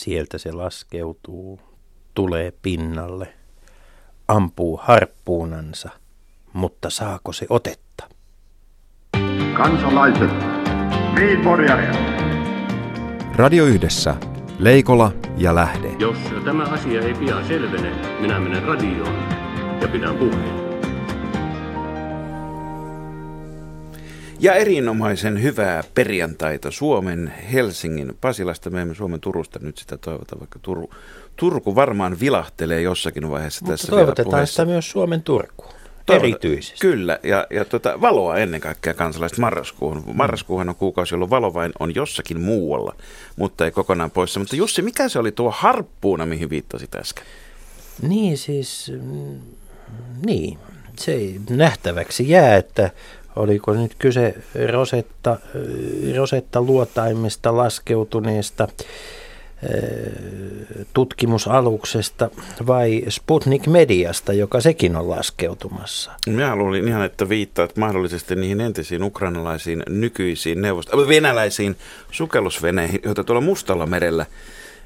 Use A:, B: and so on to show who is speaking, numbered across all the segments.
A: Sieltä se laskeutuu, tulee pinnalle, ampuu harppuunansa, mutta saako se otetta?
B: Kansalaiset, niin
C: Radio Yhdessä, Leikola ja Lähde.
D: Jos tämä asia ei pian selvene, minä menen radioon ja pidän puheen.
E: Ja erinomaisen hyvää perjantaita Suomen Helsingin Pasilasta. Me emme Suomen Turusta nyt sitä toivota, vaikka Turu, Turku varmaan vilahtelee jossakin vaiheessa
A: Mutta
E: tässä
A: toivotetaan sitä myös Suomen Turkuun.
E: Toivota-
A: Erityisesti.
E: Kyllä, ja, ja tota, valoa ennen kaikkea kansalaiset marraskuuhun. Marraskuuhan on kuukausi, jolloin valo vain on jossakin muualla, mutta ei kokonaan poissa. Mutta Jussi, mikä se oli tuo harppuuna, mihin viittasit äsken?
A: Niin siis, mm, niin, se ei nähtäväksi jää, että oliko nyt kyse Rosetta, Rosetta luotaimesta laskeutuneesta eh, tutkimusaluksesta vai Sputnik Mediasta, joka sekin on laskeutumassa.
E: Minä luulin ihan, että viittaat mahdollisesti niihin entisiin ukrainalaisiin nykyisiin neuvosto- äh, venäläisiin sukellusveneihin, joita tuolla Mustalla merellä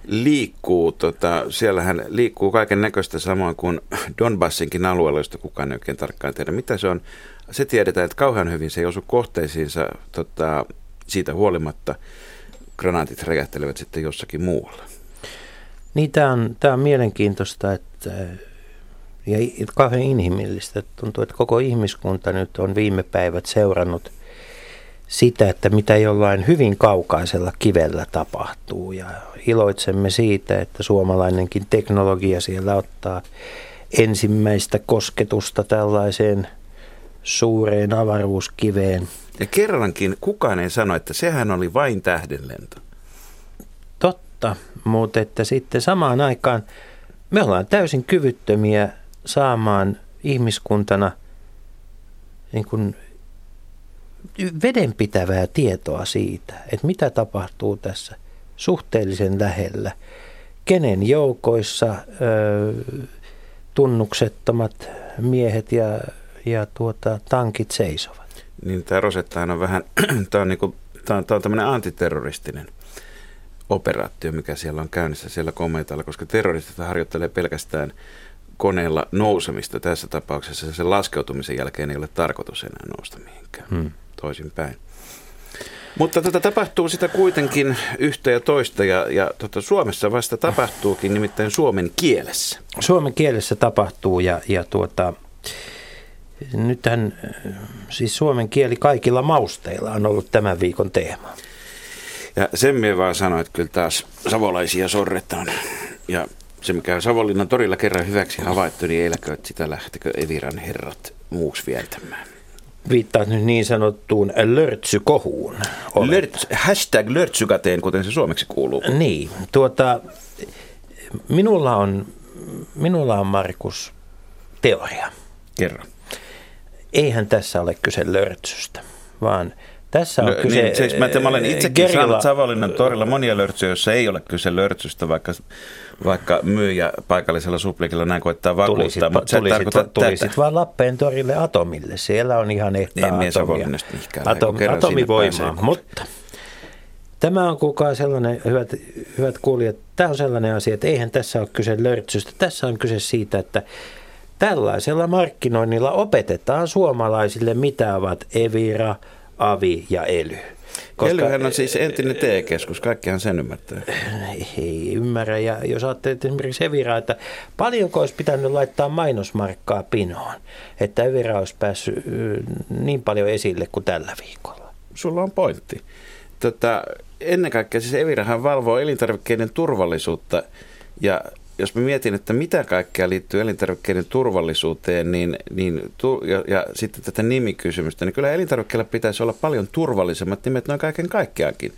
E: liikkuu. Tota, siellähän liikkuu kaiken näköistä samoin kuin Donbassinkin alueella, josta kukaan ei oikein tarkkaan tiedä. Mitä se on? Se tiedetään, että kauhean hyvin se ei osu kohteisiinsa tota, siitä huolimatta. Granaatit räjähtelevät sitten jossakin muualla.
A: Niin tämä on, tämä on mielenkiintoista että, ja kauhean inhimillistä. Tuntuu, että koko ihmiskunta nyt on viime päivät seurannut sitä, että mitä jollain hyvin kaukaisella kivellä tapahtuu. Ja iloitsemme siitä, että suomalainenkin teknologia siellä ottaa ensimmäistä kosketusta tällaiseen suureen avaruuskiveen.
E: Ja kerrankin kukaan ei sano, että sehän oli vain tähdenlento.
A: Totta, mutta että sitten samaan aikaan me ollaan täysin kyvyttömiä saamaan ihmiskuntana niin kuin vedenpitävää tietoa siitä, että mitä tapahtuu tässä suhteellisen lähellä. Kenen joukoissa ö, tunnuksettomat miehet ja, ja tuota, tankit seisovat.
E: Niin tämä Rosettahan on vähän, tämä on, niinku, tämä on, tämä on tämmöinen antiterroristinen operaatio, mikä siellä on käynnissä siellä komeitalla, koska terroristit harjoittelee pelkästään koneella nousemista. Tässä tapauksessa sen laskeutumisen jälkeen ei ole tarkoitus enää nousta mihinkään,
A: Hmm.
E: toisinpäin. Mutta tätä tapahtuu sitä kuitenkin yhtä ja toista, ja, ja tota, Suomessa vasta tapahtuukin nimittäin suomen kielessä.
A: Suomen kielessä tapahtuu ja, ja tuota, nythän äh, siis suomen kieli kaikilla mausteilla on ollut tämän viikon teema.
E: Ja sen me vaan sanoin, että kyllä taas savolaisia sorretaan. Ja se, mikä on Savonlinnan torilla kerran hyväksi havaittu, niin eläkö, että sitä lähtekö Eviran herrat muuksi viertämään.
A: Viittaat nyt niin sanottuun lörtsykohuun.
E: Lörts, hashtag lörtsykateen, kuten se suomeksi kuuluu.
A: Niin, tuota, minulla on, minulla on Markus teoria.
E: Kerran.
A: Eihän tässä ole kyse lörtsystä, vaan tässä on
E: No,
A: kyse
E: niin, siis mä, mä olen
A: äh,
E: itsekin
A: gerilla-
E: saanut Savonlinnan torilla monia lörtsyjä, joissa ei ole kyse lörtsystä, vaikka, vaikka myyjä paikallisella suplikilla näin
A: Tulisit,
E: vakuuttaa.
A: tulisit,
E: tarkoita
A: tulisit
E: tätä.
A: vaan Lappeen torille Atomille. Siellä on ihan ehtaa
E: En
A: atomia. Atom, atomivoimaa, mutta tämä on kukaan sellainen, hyvät, hyvät kuulijat, tämä on sellainen asia, että eihän tässä ole kyse lörtsystä. Tässä on kyse siitä, että tällaisella markkinoinnilla opetetaan suomalaisille, mitä ovat Evira, Avi ja Ely.
E: Elyhän on siis entinen TE-keskus, kaikkihan sen ymmärtää.
A: ei ymmärrä. Ja jos ajattelet esimerkiksi Eviraa, että paljonko olisi pitänyt laittaa mainosmarkkaa pinoon, että Evira olisi päässyt niin paljon esille kuin tällä viikolla.
E: Sulla on pointti. Tota, ennen kaikkea siis Evirahan valvoo elintarvikkeiden turvallisuutta ja jos mä mietin, että mitä kaikkea liittyy elintarvikkeiden turvallisuuteen niin, niin, ja, ja sitten tätä nimikysymystä, niin kyllä elintarvikkeilla pitäisi olla paljon turvallisemmat nimet noin kaiken kaikkiaankin.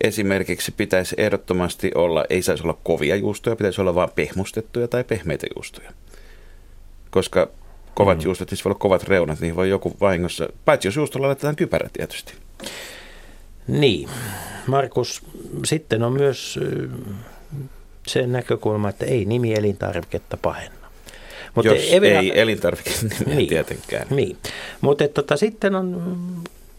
E: Esimerkiksi pitäisi ehdottomasti olla, ei saisi olla kovia juustoja, pitäisi olla vain pehmustettuja tai pehmeitä juustoja. Koska kovat mm. juustot, niissä voi olla kovat reunat, niihin voi joku vahingossa, paitsi jos juustolla laitetaan kypärä tietysti.
A: Niin, Markus, sitten on myös se näkökulma, että ei nimi elintarviketta pahenna.
E: Mutta Jos Evira... ei elintarvikenimeä niin. tietenkään.
A: Niin, mutta tota, sitten on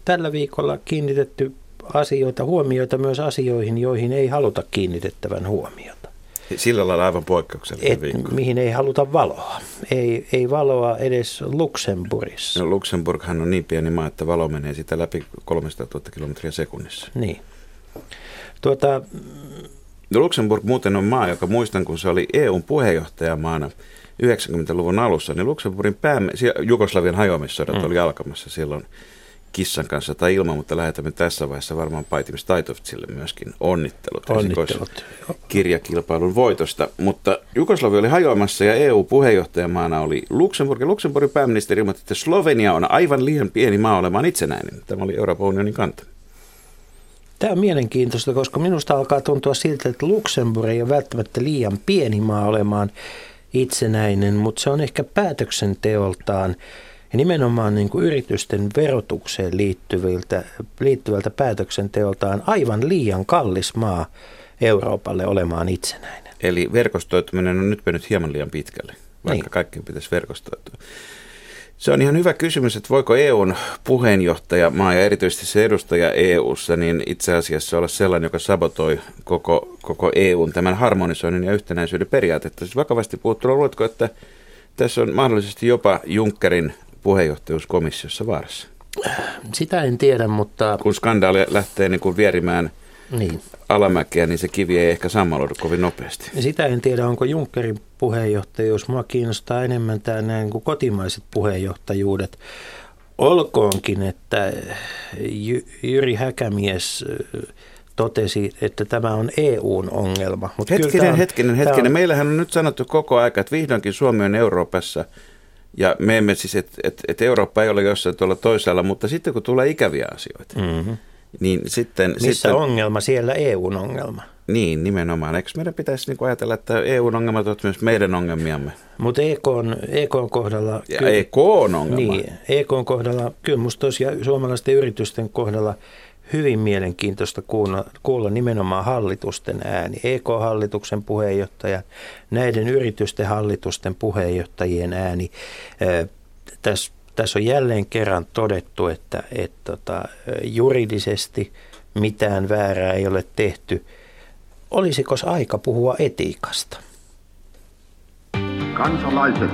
A: tällä viikolla kiinnitetty asioita, huomioita myös asioihin, joihin ei haluta kiinnitettävän huomiota.
E: Sillä lailla aivan poikkeuksellinen
A: Et,
E: viikko.
A: mihin ei haluta valoa. Ei, ei valoa edes Luxemburgissa.
E: No, Luxemburghan on niin pieni maa, että valo menee sitä läpi 300 000 kilometriä sekunnissa.
A: Niin. Tuota,
E: Luxemburg muuten on maa, joka muistan, kun se oli EUn puheenjohtajamaana 90-luvun alussa, niin Luxemburgin päämme, Jugoslavian hajoamissodat mm. oli alkamassa silloin kissan kanssa tai ilman, mutta lähetämme tässä vaiheessa varmaan Paitimis Taitovtsille myöskin onnittelut,
A: onnittelut.
E: kirjakilpailun voitosta. Mutta Jugoslavia oli hajoamassa ja EU-puheenjohtajamaana oli Luxemburg. Ja Luxemburgin pääministeri ilmoitti, että Slovenia on aivan liian pieni maa olemaan itsenäinen. Tämä oli Euroopan unionin kanta.
A: Tämä on mielenkiintoista, koska minusta alkaa tuntua siltä, että Luxemburg ei ole välttämättä liian pieni maa olemaan itsenäinen, mutta se on ehkä päätöksenteoltaan ja nimenomaan niin kuin yritysten verotukseen liittyviltä, liittyvältä päätöksenteoltaan aivan liian kallis maa Euroopalle olemaan itsenäinen.
E: Eli verkostoituminen on nyt mennyt hieman liian pitkälle, vaikka niin. kaikkien pitäisi verkostoitua. Se on ihan hyvä kysymys, että voiko EUn puheenjohtaja, maa ja erityisesti se edustaja EUssa, niin itse asiassa olla sellainen, joka sabotoi koko, koko EUn tämän harmonisoinnin ja yhtenäisyyden periaatetta. Siis vakavasti puhuttuna, luuletko, että tässä on mahdollisesti jopa Junckerin puheenjohtajuus komissiossa vaarassa?
A: Sitä en tiedä, mutta...
E: Kun skandaali lähtee niin kuin vierimään niin. Alamäkeä, niin se kivi ei ehkä sammaloidu kovin nopeasti.
A: Sitä en tiedä, onko Junckerin puheenjohtajuus. Mua kiinnostaa enemmän tämä näin kuin kotimaiset puheenjohtajuudet. Olkoonkin, että Jyri Häkämies totesi, että tämä on EUn ongelma.
E: Mut hetkinen, on, hetkinen, hetkinen. On... Meillähän on nyt sanottu koko aika, että vihdoinkin Suomi on Euroopassa – ja me emme siis, että et, et Eurooppa ei ole jossain tuolla toisaalla, mutta sitten kun tulee ikäviä asioita, mm-hmm. Niin sitten...
A: Missä
E: sitten,
A: ongelma? Siellä EUn ongelma.
E: Niin, nimenomaan. Eikö meidän pitäisi niin ajatella, että EUn ongelmat ovat myös meidän ongelmiamme?
A: Mutta EKn, EKn kohdalla...
E: Ja kyllä, EKn ongelma.
A: Niin, EKn kohdalla, kyllä musta tosiaan suomalaisten yritysten kohdalla – hyvin mielenkiintoista kuulla, kuulla nimenomaan hallitusten ääni. EK-hallituksen puheenjohtaja, näiden yritysten hallitusten puheenjohtajien ääni. Tässä tässä on jälleen kerran todettu, että, että tota, juridisesti mitään väärää ei ole tehty. Olisiko aika puhua etiikasta?
C: Kansalaiset,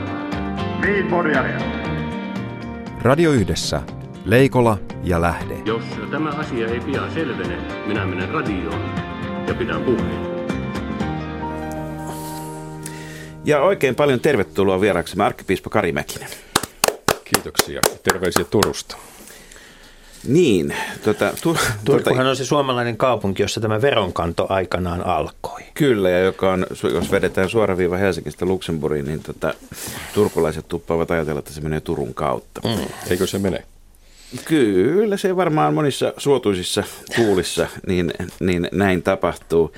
C: Radio Yhdessä Leikola ja Lähde.
D: Jos tämä asia ei pian selvene, minä menen radioon ja pidän puheen.
E: Ja oikein paljon tervetuloa vieraaksi arkkipiispa Kari Mäkinen.
B: Kiitoksia. Terveisiä Turusta.
E: Niin. Tuota,
A: tu, Turkuhan tuota, on se suomalainen kaupunki, jossa tämä veronkanto aikanaan alkoi.
E: Kyllä, ja joka on, jos vedetään suora viiva Helsingistä Luxemburgiin, niin tuota, turkulaiset tuppaavat ajatella, että se menee Turun kautta. Mm.
B: Eikö se mene?
E: Kyllä se varmaan monissa suotuisissa tuulissa niin, niin näin tapahtuu.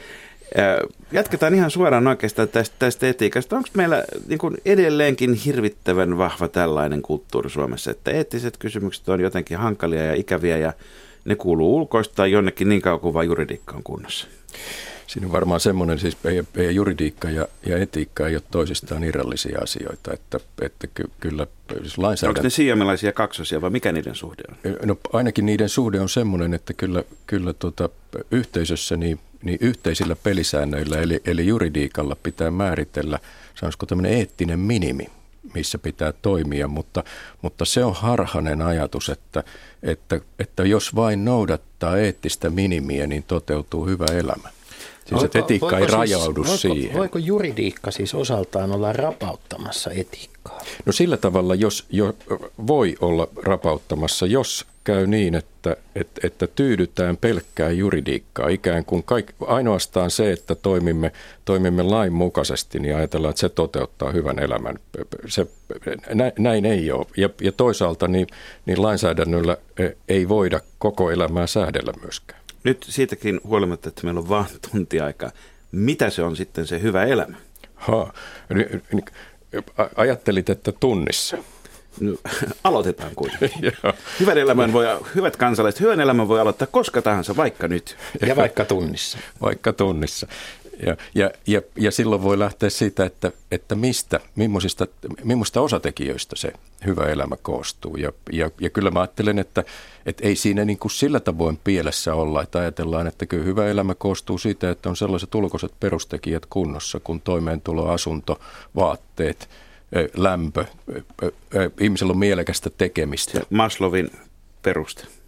E: Jatketaan ihan suoraan oikeastaan tästä, tästä etiikasta. Onko meillä niin kuin edelleenkin hirvittävän vahva tällainen kulttuuri Suomessa, että eettiset kysymykset on jotenkin hankalia ja ikäviä ja ne kuuluu ulkoista jonnekin niin kauan kuin vain juridiikka on kunnossa?
B: Siinä on varmaan semmoinen, siis meidän juridiikka ja, ja etiikka ei ole toisistaan irrallisia asioita, että, että ky, kyllä siis lainsäädäntö...
E: Onko ne siamelaisia kaksosia vai mikä niiden suhde on?
B: No ainakin niiden suhde on semmoinen, että kyllä, kyllä tuota, yhteisössä niin, niin yhteisillä pelisäännöillä eli, eli juridiikalla pitää määritellä, sanoisiko tämmöinen eettinen minimi, missä pitää toimia, mutta, mutta se on harhainen ajatus, että, että, että jos vain noudattaa eettistä minimiä, niin toteutuu hyvä elämä. Siis voiko, etiikka voiko ei siis, rajaudu
A: voiko,
B: siihen.
A: Voiko juridiikka siis osaltaan olla rapauttamassa etiikkaa?
B: No sillä tavalla, jos jo voi olla rapauttamassa, jos käy niin, että, että, että tyydytään pelkkään juridiikkaa, ikään kuin kaik, ainoastaan se, että toimimme, toimimme lain mukaisesti, niin ajatellaan, että se toteuttaa hyvän elämän. Se, nä, näin ei ole. Ja, ja toisaalta niin, niin lainsäädännöllä e, ei voida koko elämää säädellä myöskään.
E: Nyt siitäkin huolimatta, että meillä on vain tunti aikaa, mitä se on sitten se hyvä elämä? Ha,
B: ajattelit, että tunnissa.
E: No, aloitetaan kuitenkin. Hyvän elämän voi, hyvät kansalaiset, hyvän elämän voi aloittaa koska tahansa, vaikka nyt.
A: Ja vaikka tunnissa.
B: Vaikka tunnissa. Ja, ja, ja, ja silloin voi lähteä siitä, että, että mistä, millaisista, millaisista osatekijöistä se hyvä elämä koostuu. Ja, ja, ja kyllä mä ajattelen, että, että ei siinä niin kuin sillä tavoin pielessä olla, että ajatellaan, että kyllä hyvä elämä koostuu siitä, että on sellaiset ulkoiset perustekijät kunnossa, kun toimeentulo, asunto, vaatteet, lämpö, ihmisellä on mielekästä tekemistä.
E: Maslovin peruste.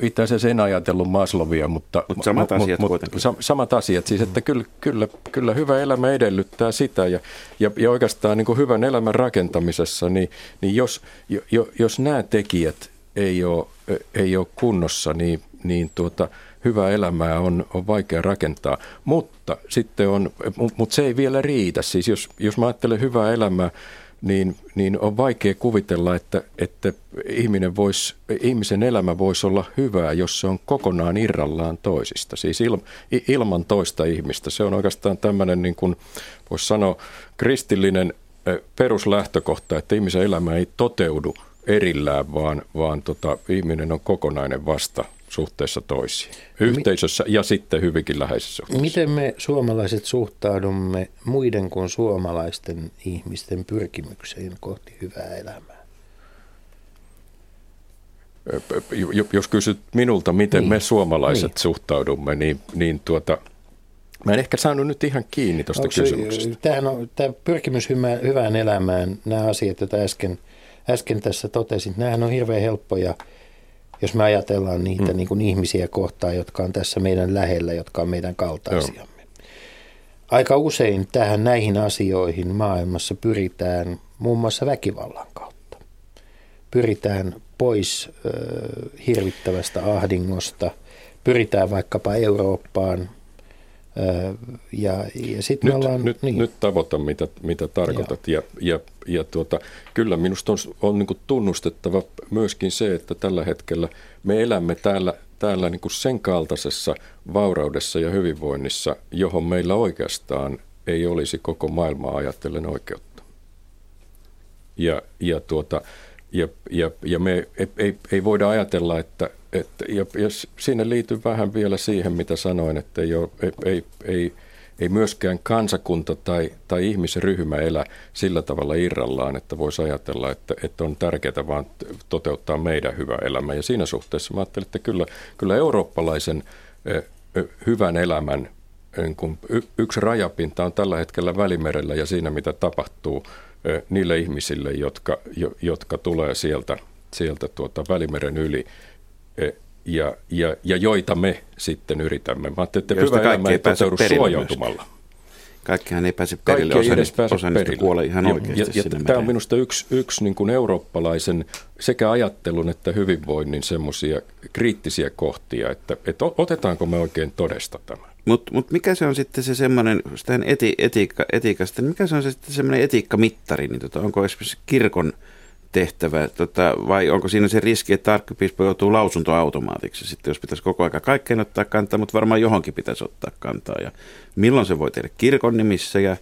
B: Itse asiassa en ajatellut Maslovia, mutta...
E: Mut samat
B: mut,
E: asiat
B: mut,
E: kuitenkin.
B: Samat asiat, siis että kyllä, kyllä, kyllä hyvä elämä edellyttää sitä ja, ja, ja oikeastaan niin kuin hyvän elämän rakentamisessa, niin, niin jos, jo, jos nämä tekijät ei ole, ei ole kunnossa, niin, niin tuota, hyvää elämää on, on vaikea rakentaa. Mutta sitten on, mutta se ei vielä riitä. Siis jos, jos mä ajattelen hyvää elämää, niin, niin on vaikea kuvitella, että, että ihminen vois, ihmisen elämä voisi olla hyvää, jos se on kokonaan irrallaan toisista, siis il, ilman toista ihmistä. Se on oikeastaan tämmöinen, niin kuin voisi sanoa, kristillinen peruslähtökohta, että ihmisen elämä ei toteudu erillään, vaan, vaan tota, ihminen on kokonainen vasta suhteessa toisiin, yhteisössä ja sitten hyvinkin läheisessä suhteessa.
A: Miten me suomalaiset suhtaudumme muiden kuin suomalaisten ihmisten pyrkimykseen kohti hyvää elämää?
B: Jos kysyt minulta, miten niin. me suomalaiset niin. suhtaudumme, niin, niin tuota, mä en ehkä saanut nyt ihan kiinni tuosta kysymyksestä.
A: Tämähän on, tämä pyrkimys hyvään elämään, nämä asiat, joita äsken, äsken tässä totesin, nämähän on hirveän helppoja – jos me ajatellaan niitä mm. niin kuin ihmisiä kohtaan, jotka on tässä meidän lähellä, jotka on meidän kaltaisiamme. Joo. Aika usein tähän näihin asioihin maailmassa pyritään muun muassa väkivallan kautta. Pyritään pois ö, hirvittävästä ahdingosta, pyritään vaikkapa Eurooppaan ja, ja sit
B: nyt,
A: ollaan,
B: nyt,
A: niin.
B: nyt tavoitan, mitä, mitä tarkoitat. Ja, ja, ja tuota, kyllä minusta on, on niin tunnustettava myöskin se, että tällä hetkellä me elämme täällä, täällä niin sen kaltaisessa vauraudessa ja hyvinvoinnissa, johon meillä oikeastaan ei olisi koko maailmaa ajatellen oikeutta. Ja, ja, tuota, ja, ja, ja me ei, ei, ei voida ajatella, että, että ja, ja siinä liittyy vähän vielä siihen, mitä sanoin, että ei, ole, ei, ei, ei, ei myöskään kansakunta tai, tai ihmisryhmä elä sillä tavalla irrallaan, että voisi ajatella, että, että on tärkeää vaan toteuttaa meidän hyvä elämä. Ja siinä suhteessa mä ajattelin, että kyllä, kyllä eurooppalaisen hyvän elämän yksi rajapinta on tällä hetkellä Välimerellä ja siinä, mitä tapahtuu niille ihmisille, jotka, jotka tulee sieltä, sieltä tuota Välimeren yli ja, ja, ja joita me sitten yritämme. Mä ajattelin, että hyvä elämä ei toteudu suojautumalla.
E: Kaikkihan ei pääse perille, osa, edes pääse osa perille. kuolee ihan oikeasti
B: ja, ja, ja Tämä on minusta yksi, yksi niin kuin eurooppalaisen sekä ajattelun että hyvinvoinnin semmoisia kriittisiä kohtia, että, että otetaanko me oikein todesta tämä.
E: Mutta mut mikä se on sitten se semmoinen, eti, etiikka, etiikasta, niin mikä se on se sitten semmoinen etiikkamittari, niin tota, onko esimerkiksi kirkon tehtävä, tota, vai onko siinä se riski, että arkkipiispa joutuu lausuntoautomaatiksi sitten, jos pitäisi koko aika kaikkeen ottaa kantaa, mutta varmaan johonkin pitäisi ottaa kantaa. Ja milloin se voi tehdä kirkon nimissä ja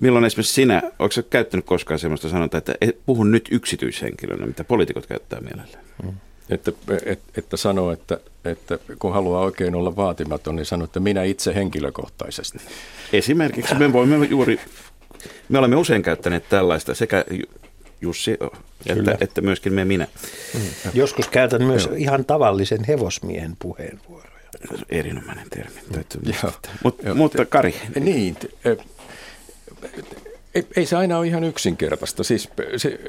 E: milloin esimerkiksi sinä, onko se käyttänyt koskaan sellaista sanontaa, että puhun nyt yksityishenkilönä, mitä poliitikot käyttää mielellään? Mm.
B: Että, että, että sanoo, että, että kun haluaa oikein olla vaatimaton, niin sanoo, että minä itse henkilökohtaisesti.
E: Esimerkiksi me voimme juuri, me olemme usein käyttäneet tällaista sekä Jussi, että, että myöskin me minä.
A: Mm. Joskus käytän myös Joo. ihan tavallisen hevosmiehen puheenvuoroja.
E: Erinomainen termi. Mm. Mut, mutta Kari.
B: Niin, ei, ei se aina ole ihan yksinkertaista. Siis se,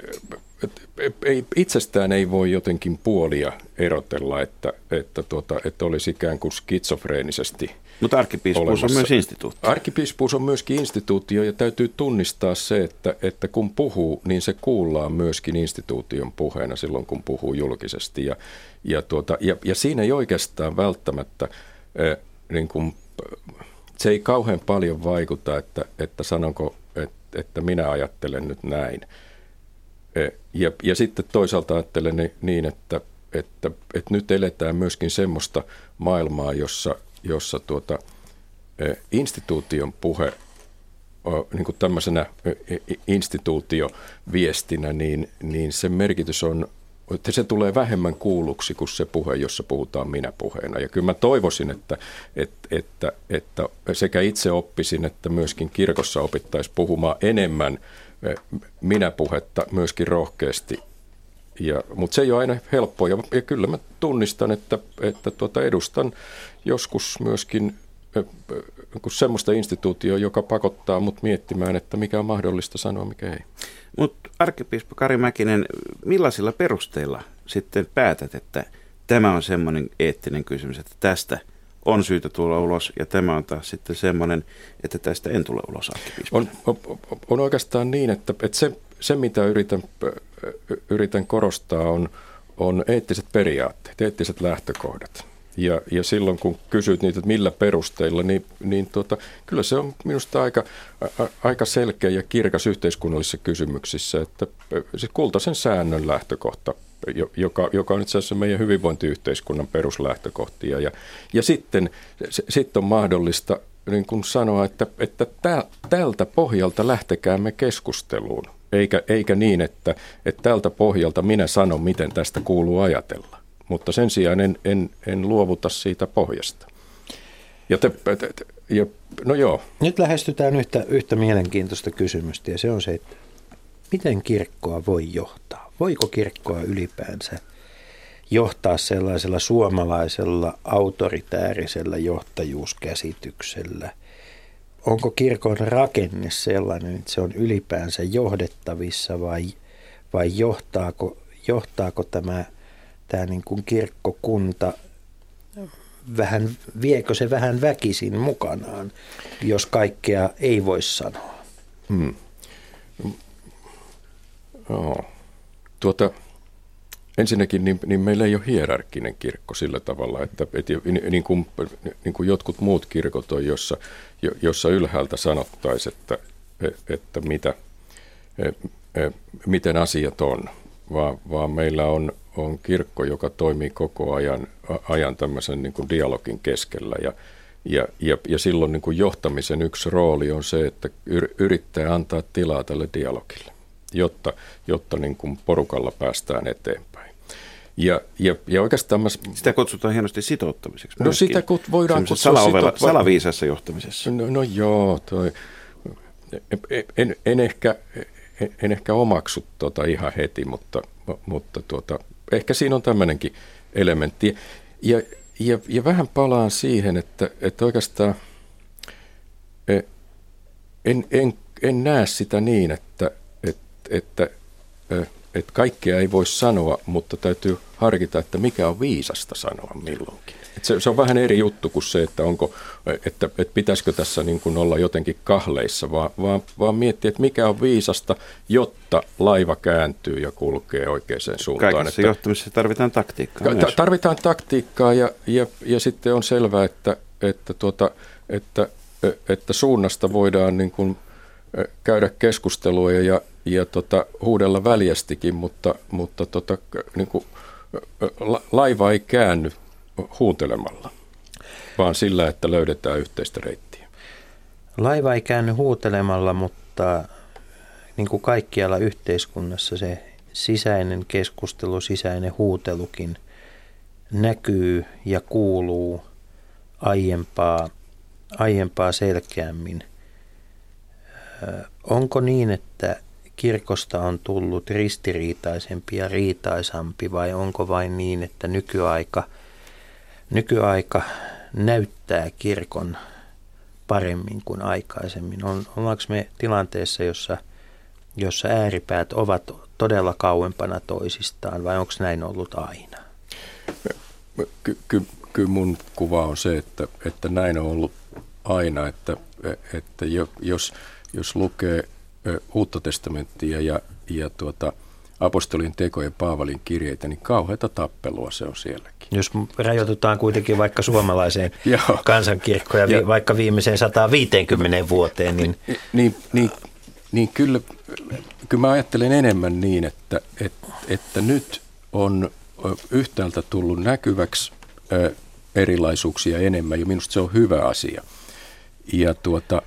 B: ei, itsestään ei voi jotenkin puolia erotella, että, että, tuota, että olisi ikään kuin skitsofreenisesti
E: Mutta arkkipiispuus on myös instituutio.
B: Arkkipiispuus on myöskin instituutio ja täytyy tunnistaa se, että, että kun puhuu, niin se kuullaan myöskin instituution puheena silloin, kun puhuu julkisesti. Ja, ja, tuota, ja, ja siinä ei oikeastaan välttämättä, äh, niin kuin, se ei kauhean paljon vaikuta, että, että sanonko, että, minä ajattelen nyt näin – E, ja, ja sitten toisaalta ajattelen niin, että, että, että nyt eletään myöskin semmoista maailmaa, jossa, jossa tuota, e, instituution puhe niin kuin tämmöisenä e, instituutioviestinä, niin, niin sen merkitys on, että se tulee vähemmän kuulluksi kuin se puhe, jossa puhutaan minä puheena. Ja kyllä mä toivoisin, että, että, että, että sekä itse oppisin, että myöskin kirkossa opittaisiin puhumaan enemmän minä puhetta myöskin rohkeasti. Ja, mutta se ei ole aina helppoa ja, ja kyllä mä tunnistan, että, että tuota edustan joskus myöskin semmoista instituutioa, joka pakottaa mut miettimään, että mikä on mahdollista sanoa, mikä ei.
E: Mutta arkkipiispa Kari Mäkinen, millaisilla perusteilla sitten päätät, että tämä on semmoinen eettinen kysymys, että tästä on syytä tulla ulos, ja tämä on taas sitten semmoinen, että tästä en tule ulos
B: on, on, on oikeastaan niin, että, että se, se, mitä yritän, yritän korostaa, on, on eettiset periaatteet, eettiset lähtökohdat. Ja, ja silloin kun kysyt niitä, että millä perusteilla, niin, niin tota, kyllä se on minusta aika, a, aika selkeä ja kirkas yhteiskunnallisissa kysymyksissä, että se kultaisen säännön lähtökohta, joka, joka on itse asiassa meidän hyvinvointiyhteiskunnan peruslähtökohtia. Ja, ja sitten sit on mahdollista niin kuin sanoa, että, että tältä pohjalta lähtekäämme keskusteluun, eikä, eikä niin, että, että tältä pohjalta minä sanon, miten tästä kuuluu ajatella mutta sen sijaan en, en, en luovuta siitä pohjasta. Ja te, te, te, ja, no joo.
A: Nyt lähestytään yhtä, yhtä mielenkiintoista kysymystä ja se on se, että miten kirkkoa voi johtaa? Voiko kirkkoa ylipäänsä johtaa sellaisella suomalaisella autoritäärisellä johtajuuskäsityksellä? Onko kirkon rakenne sellainen, että se on ylipäänsä johdettavissa vai, vai johtaako, johtaako tämä – tämä niin kuin kirkkokunta, vähän, viekö se vähän väkisin mukanaan, jos kaikkea ei voi sanoa? Hmm.
B: No, tuota, ensinnäkin niin, niin meillä ei ole hierarkkinen kirkko sillä tavalla, että, että niin, kuin, niin kuin jotkut muut kirkot on, jossa, jossa ylhäältä sanottaisiin, että, että mitä, miten asiat on, vaan, vaan meillä on on kirkko, joka toimii koko ajan, ajan tämmöisen niin kuin dialogin keskellä. Ja, ja, ja, ja silloin niin kuin johtamisen yksi rooli on se, että yrittää antaa tilaa tälle dialogille, jotta, jotta niin kuin porukalla päästään eteenpäin. Ja, ja, ja oikeastaan mä...
E: Sitä kutsutaan hienosti sitouttamiseksi.
B: No myöskin. sitä kut, voidaan
E: kutsua sitouttamiseksi. Salaviisassa johtamisessa.
B: No, no joo, toi, en, en, ehkä, en ehkä omaksu tota ihan heti, mutta, mutta tuota, ehkä siinä on tämmöinenkin elementti. Ja, ja, ja vähän palaan siihen, että, että oikeastaan e, en, en, en näe sitä niin, että, että, että, että kaikkea ei voi sanoa, mutta täytyy harkita, että mikä on viisasta sanoa milloinkin. Et se, se on vähän eri juttu kuin se, että, onko, että, että pitäisikö tässä niin kuin olla jotenkin kahleissa, vaan, vaan, vaan miettiä, että mikä on viisasta, jotta laiva kääntyy ja kulkee oikeaan suuntaan.
E: Kaikessa että, johtamisessa tarvitaan taktiikkaa
B: ta, Tarvitaan taktiikkaa ja, ja, ja sitten on selvää, että, että, tuota, että, että suunnasta voidaan niin kuin käydä keskustelua ja, ja tota, huudella väljästikin, mutta, mutta tota, niin kuin, laiva ei käänny huutelemalla, vaan sillä, että löydetään yhteistä reittiä.
A: Laiva ei käänny huutelemalla, mutta niin kuin kaikkialla yhteiskunnassa se sisäinen keskustelu, sisäinen huutelukin näkyy ja kuuluu aiempaa, aiempaa selkeämmin. Onko niin, että kirkosta on tullut ristiriitaisempi ja riitaisampi vai onko vain niin, että nykyaika – nykyaika näyttää kirkon paremmin kuin aikaisemmin? On, ollaanko me tilanteessa, jossa, jossa ääripäät ovat todella kauempana toisistaan vai onko näin ollut aina?
B: Ky- ky- mun kuva on se, että, että näin on ollut aina, että, että jos, jos lukee uutta testamenttia ja, ja tuota, apostolin tekoja Paavalin kirjeitä, niin kauheata tappelua se on sielläkin.
A: Jos rajoitutaan kuitenkin vaikka suomalaiseen kansankirkkoon ja, vaikka viimeiseen 150 vuoteen, niin...
B: Niin, niin, niin kyllä, kyllä mä ajattelen enemmän niin, että, että, että nyt on yhtäältä tullut näkyväksi erilaisuuksia enemmän ja minusta se on hyvä asia. Ja tuota,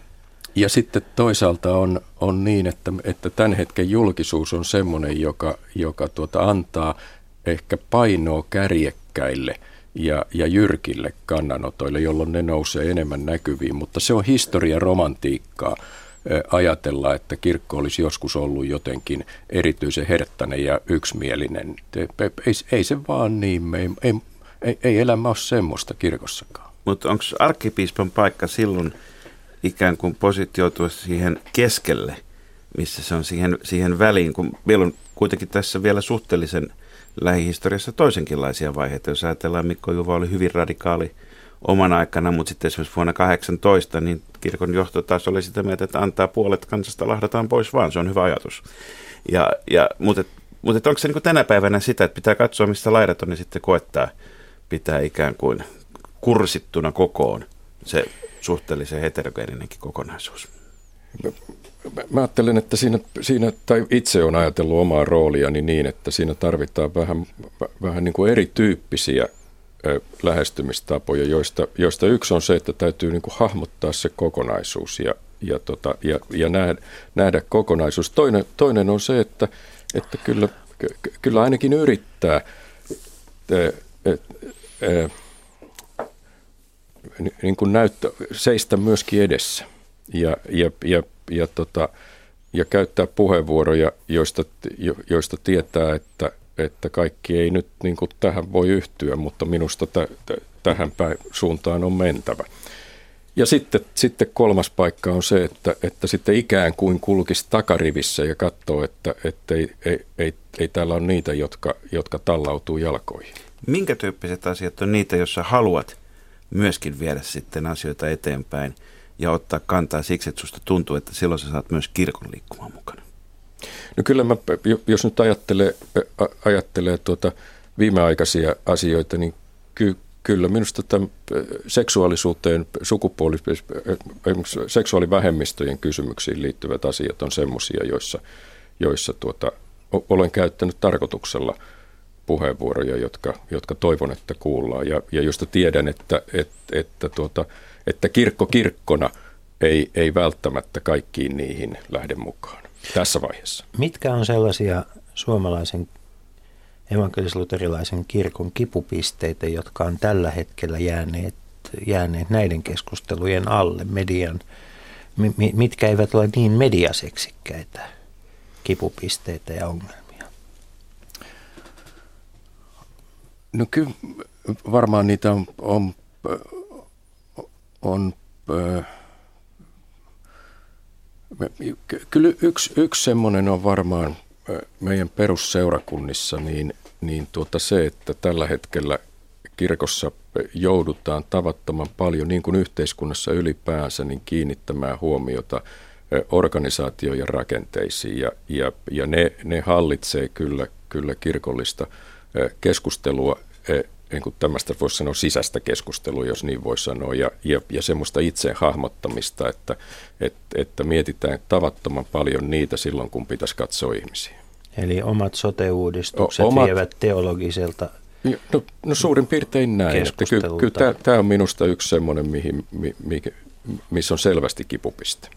B: ja sitten toisaalta on, on niin, että, että tämän hetken julkisuus on semmoinen, joka, joka tuota antaa ehkä painoa kärjekkäille ja, ja jyrkille kannanotoille, jolloin ne nousee enemmän näkyviin. Mutta se on historia romantiikkaa ajatella, että kirkko olisi joskus ollut jotenkin erityisen herttäinen ja yksimielinen. Ei, ei se vaan niin, ei, ei, ei elämä ole semmoista kirkossakaan.
E: Mutta onko arkkipiispan paikka silloin ikään kuin positioitua siihen keskelle, missä se on siihen, siihen väliin, kun meillä on kuitenkin tässä vielä suhteellisen lähihistoriassa toisenkinlaisia vaiheita. Jos ajatellaan, Mikko Juva oli hyvin radikaali oman aikana, mutta sitten esimerkiksi vuonna 18, niin kirkon johto taas oli sitä mieltä, että antaa puolet kansasta lahdataan pois vaan, se on hyvä ajatus. Ja, ja, mutta, mutta onko se niin tänä päivänä sitä, että pitää katsoa, mistä laidat on, niin sitten koettaa pitää ikään kuin kursittuna kokoon se suhteellisen heterogeeninenkin kokonaisuus?
B: Mä ajattelen, että siinä, siinä, tai itse on ajatellut omaa rooliani niin, että siinä tarvitaan vähän, vähän niin kuin erityyppisiä lähestymistapoja, joista, joista yksi on se, että täytyy niin kuin hahmottaa se kokonaisuus ja, ja, tota, ja, ja nähdä, nähdä kokonaisuus. Toinen, toinen on se, että, että kyllä, kyllä ainakin yrittää niin kuin näyttä, seistä myöskin edessä ja, ja, ja, ja, tota, ja käyttää puheenvuoroja, joista, jo, joista tietää, että, että kaikki ei nyt niin kuin tähän voi yhtyä, mutta minusta t- t- tähän päin suuntaan on mentävä. Ja sitten, sitten kolmas paikka on se, että, että sitten ikään kuin kulkisi takarivissä ja katsoo, että, että ei, ei, ei, ei täällä ole niitä, jotka, jotka tallautuu jalkoihin.
E: Minkä tyyppiset asiat on niitä, joissa haluat myöskin viedä sitten asioita eteenpäin ja ottaa kantaa siksi, että susta tuntuu, että silloin sä saat myös kirkon liikkumaan mukana?
B: No kyllä mä, jos nyt ajattelee, ajattelee tuota viimeaikaisia asioita, niin ky, kyllä minusta tämän seksuaalisuuteen, sukupuoli, seksuaalivähemmistöjen kysymyksiin liittyvät asiat on semmoisia, joissa, joissa tuota, olen käyttänyt tarkoituksella puheenvuoroja, jotka, jotka toivon, että kuullaan ja, ja josta tiedän, että, että, että, tuota, että kirkko kirkkona ei, ei välttämättä kaikkiin niihin lähde mukaan tässä vaiheessa.
A: Mitkä on sellaisia suomalaisen evankelis-luterilaisen kirkon kipupisteitä, jotka on tällä hetkellä jääneet, jääneet näiden keskustelujen alle median, mitkä eivät ole niin mediaseksikkäitä kipupisteitä ja ongelmia?
B: No kyllä varmaan niitä on, on, on, on Kyllä yksi, yksi semmoinen on varmaan meidän perusseurakunnissa niin, niin tuota se, että tällä hetkellä kirkossa joudutaan tavattoman paljon, niin kuin yhteiskunnassa ylipäänsä, niin kiinnittämään huomiota organisaatioiden rakenteisiin. Ja, ja, ja ne, ne hallitsee kyllä, kyllä kirkollista keskustelua niin kuin tämmöistä voisi sanoa sisäistä keskustelua, jos niin voi sanoa, ja, ja, ja semmoista itse hahmottamista, että, että, että mietitään tavattoman paljon niitä silloin, kun pitäisi katsoa ihmisiä.
A: Eli omat sote-uudistukset o, omat, vievät teologiselta
B: No, no suurin piirtein näin. Että kyllä, kyllä tämä, tämä on minusta yksi semmoinen, mihin, mi, mi, missä on selvästi kipupiste.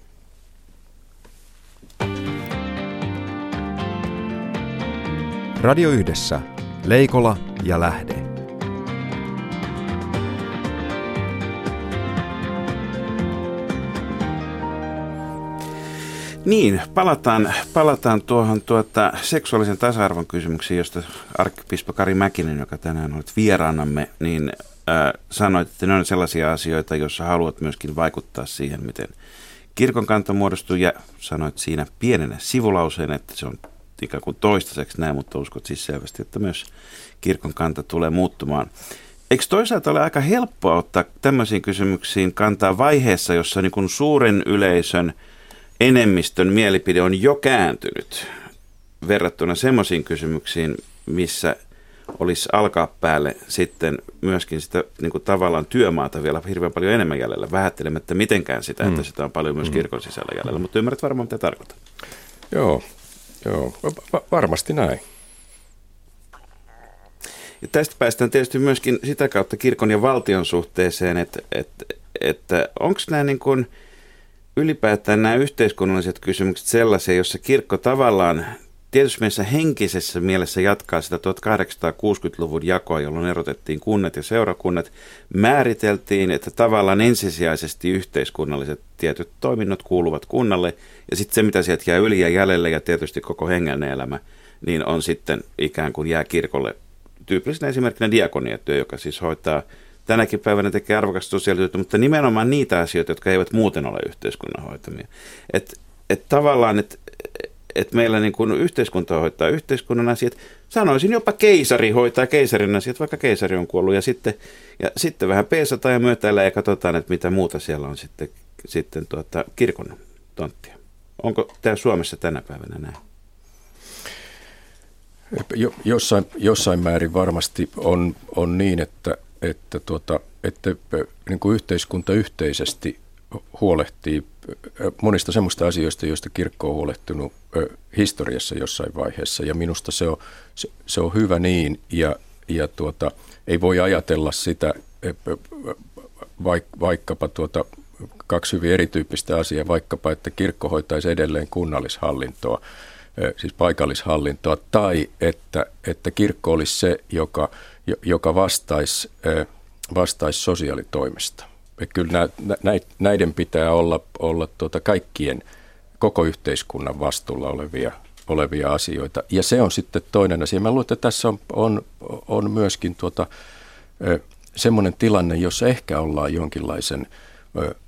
C: Radio Yhdessä. Leikola ja Lähde.
E: Niin, palataan, palataan tuohon tuota seksuaalisen tasa-arvon kysymyksiin, josta arkkipiispa Kari Mäkinen, joka tänään olet vieraanamme, niin äh, sanoit, että ne on sellaisia asioita, joissa haluat myöskin vaikuttaa siihen, miten kirkon kanta muodostuu, ja sanoit siinä pienenä sivulauseen, että se on ikään kuin toistaiseksi näin, mutta uskot siis selvästi, että myös kirkon kanta tulee muuttumaan. Eikö toisaalta ole aika helppoa ottaa tämmöisiin kysymyksiin kantaa vaiheessa, jossa niin kuin suuren yleisön – enemmistön mielipide on jo kääntynyt verrattuna semmoisiin kysymyksiin, missä olisi alkaa päälle sitten myöskin sitä niin kuin tavallaan työmaata vielä hirveän paljon enemmän jäljellä, vähättelemättä mitenkään sitä, että mm. sitä on paljon myös mm. kirkon sisällä jäljellä, mutta ymmärrät varmaan, mitä tarkoitan.
B: Joo, joo va- varmasti näin.
E: Ja tästä päästään tietysti myöskin sitä kautta kirkon ja valtion suhteeseen, että, että, että onko nämä niin kuin – ylipäätään nämä yhteiskunnalliset kysymykset sellaisia, jossa kirkko tavallaan tietysti mielessä henkisessä mielessä jatkaa sitä 1860-luvun jakoa, jolloin erotettiin kunnat ja seurakunnat. Määriteltiin, että tavallaan ensisijaisesti yhteiskunnalliset tietyt toiminnot kuuluvat kunnalle, ja sitten se, mitä sieltä jää yli ja jäljelle, ja tietysti koko hengellinen elämä, niin on sitten ikään kuin jää kirkolle. Tyypillisenä esimerkkinä diakoniatyö, joka siis hoitaa tänäkin päivänä tekee arvokasta sosiaalityötä, mutta nimenomaan niitä asioita, jotka eivät muuten ole yhteiskunnan hoitamia. Että et tavallaan, että että meillä niin kuin yhteiskunta hoitaa yhteiskunnan asiat. Sanoisin jopa keisari hoitaa keisarin asiat, vaikka keisari on kuollut. Ja sitten, ja sitten vähän peesataan ja myötäillä ja katsotaan, että mitä muuta siellä on sitten, sitten tuota, kirkon tonttia. Onko tämä Suomessa tänä päivänä näin?
B: Jossain, jossain määrin varmasti on, on niin, että, että, tuota, että niin kuin yhteiskunta yhteisesti huolehtii monista semmoista asioista, joista kirkko on huolehtunut historiassa jossain vaiheessa. Ja minusta se on, se, se on hyvä niin, ja, ja tuota, ei voi ajatella sitä vaik, vaikkapa tuota, kaksi hyvin erityyppistä asiaa, vaikkapa, että kirkko hoitaisi edelleen kunnallishallintoa, siis paikallishallintoa, tai että, että kirkko olisi se, joka, joka vastaisi, vastaisi sosiaalitoimesta. Että kyllä näiden pitää olla, olla tuota kaikkien koko yhteiskunnan vastuulla olevia, olevia asioita. Ja se on sitten toinen asia. Mä luulen, että tässä on, on, on myöskin tuota, semmoinen tilanne, jossa ehkä ollaan jonkinlaisen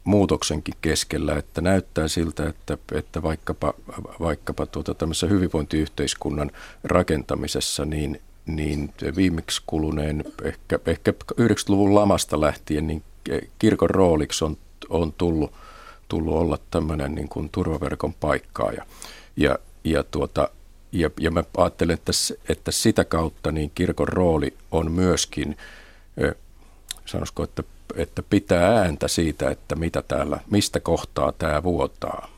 B: muutoksenkin keskellä, että näyttää siltä, että, että vaikkapa, vaikkapa tuota tämmöisessä hyvinvointiyhteiskunnan rakentamisessa, niin, niin viimeksi kuluneen ehkä, ehkä 90-luvun lamasta lähtien, niin kirkon rooliksi on, on tullut, tullut olla tämmöinen niin kuin turvaverkon paikkaaja. Ja, ja, tuota, ja, ja mä ajattelen, että, että sitä kautta niin kirkon rooli on myöskin, sanoisiko, että, että pitää ääntä siitä, että mitä täällä, mistä kohtaa tämä vuotaa.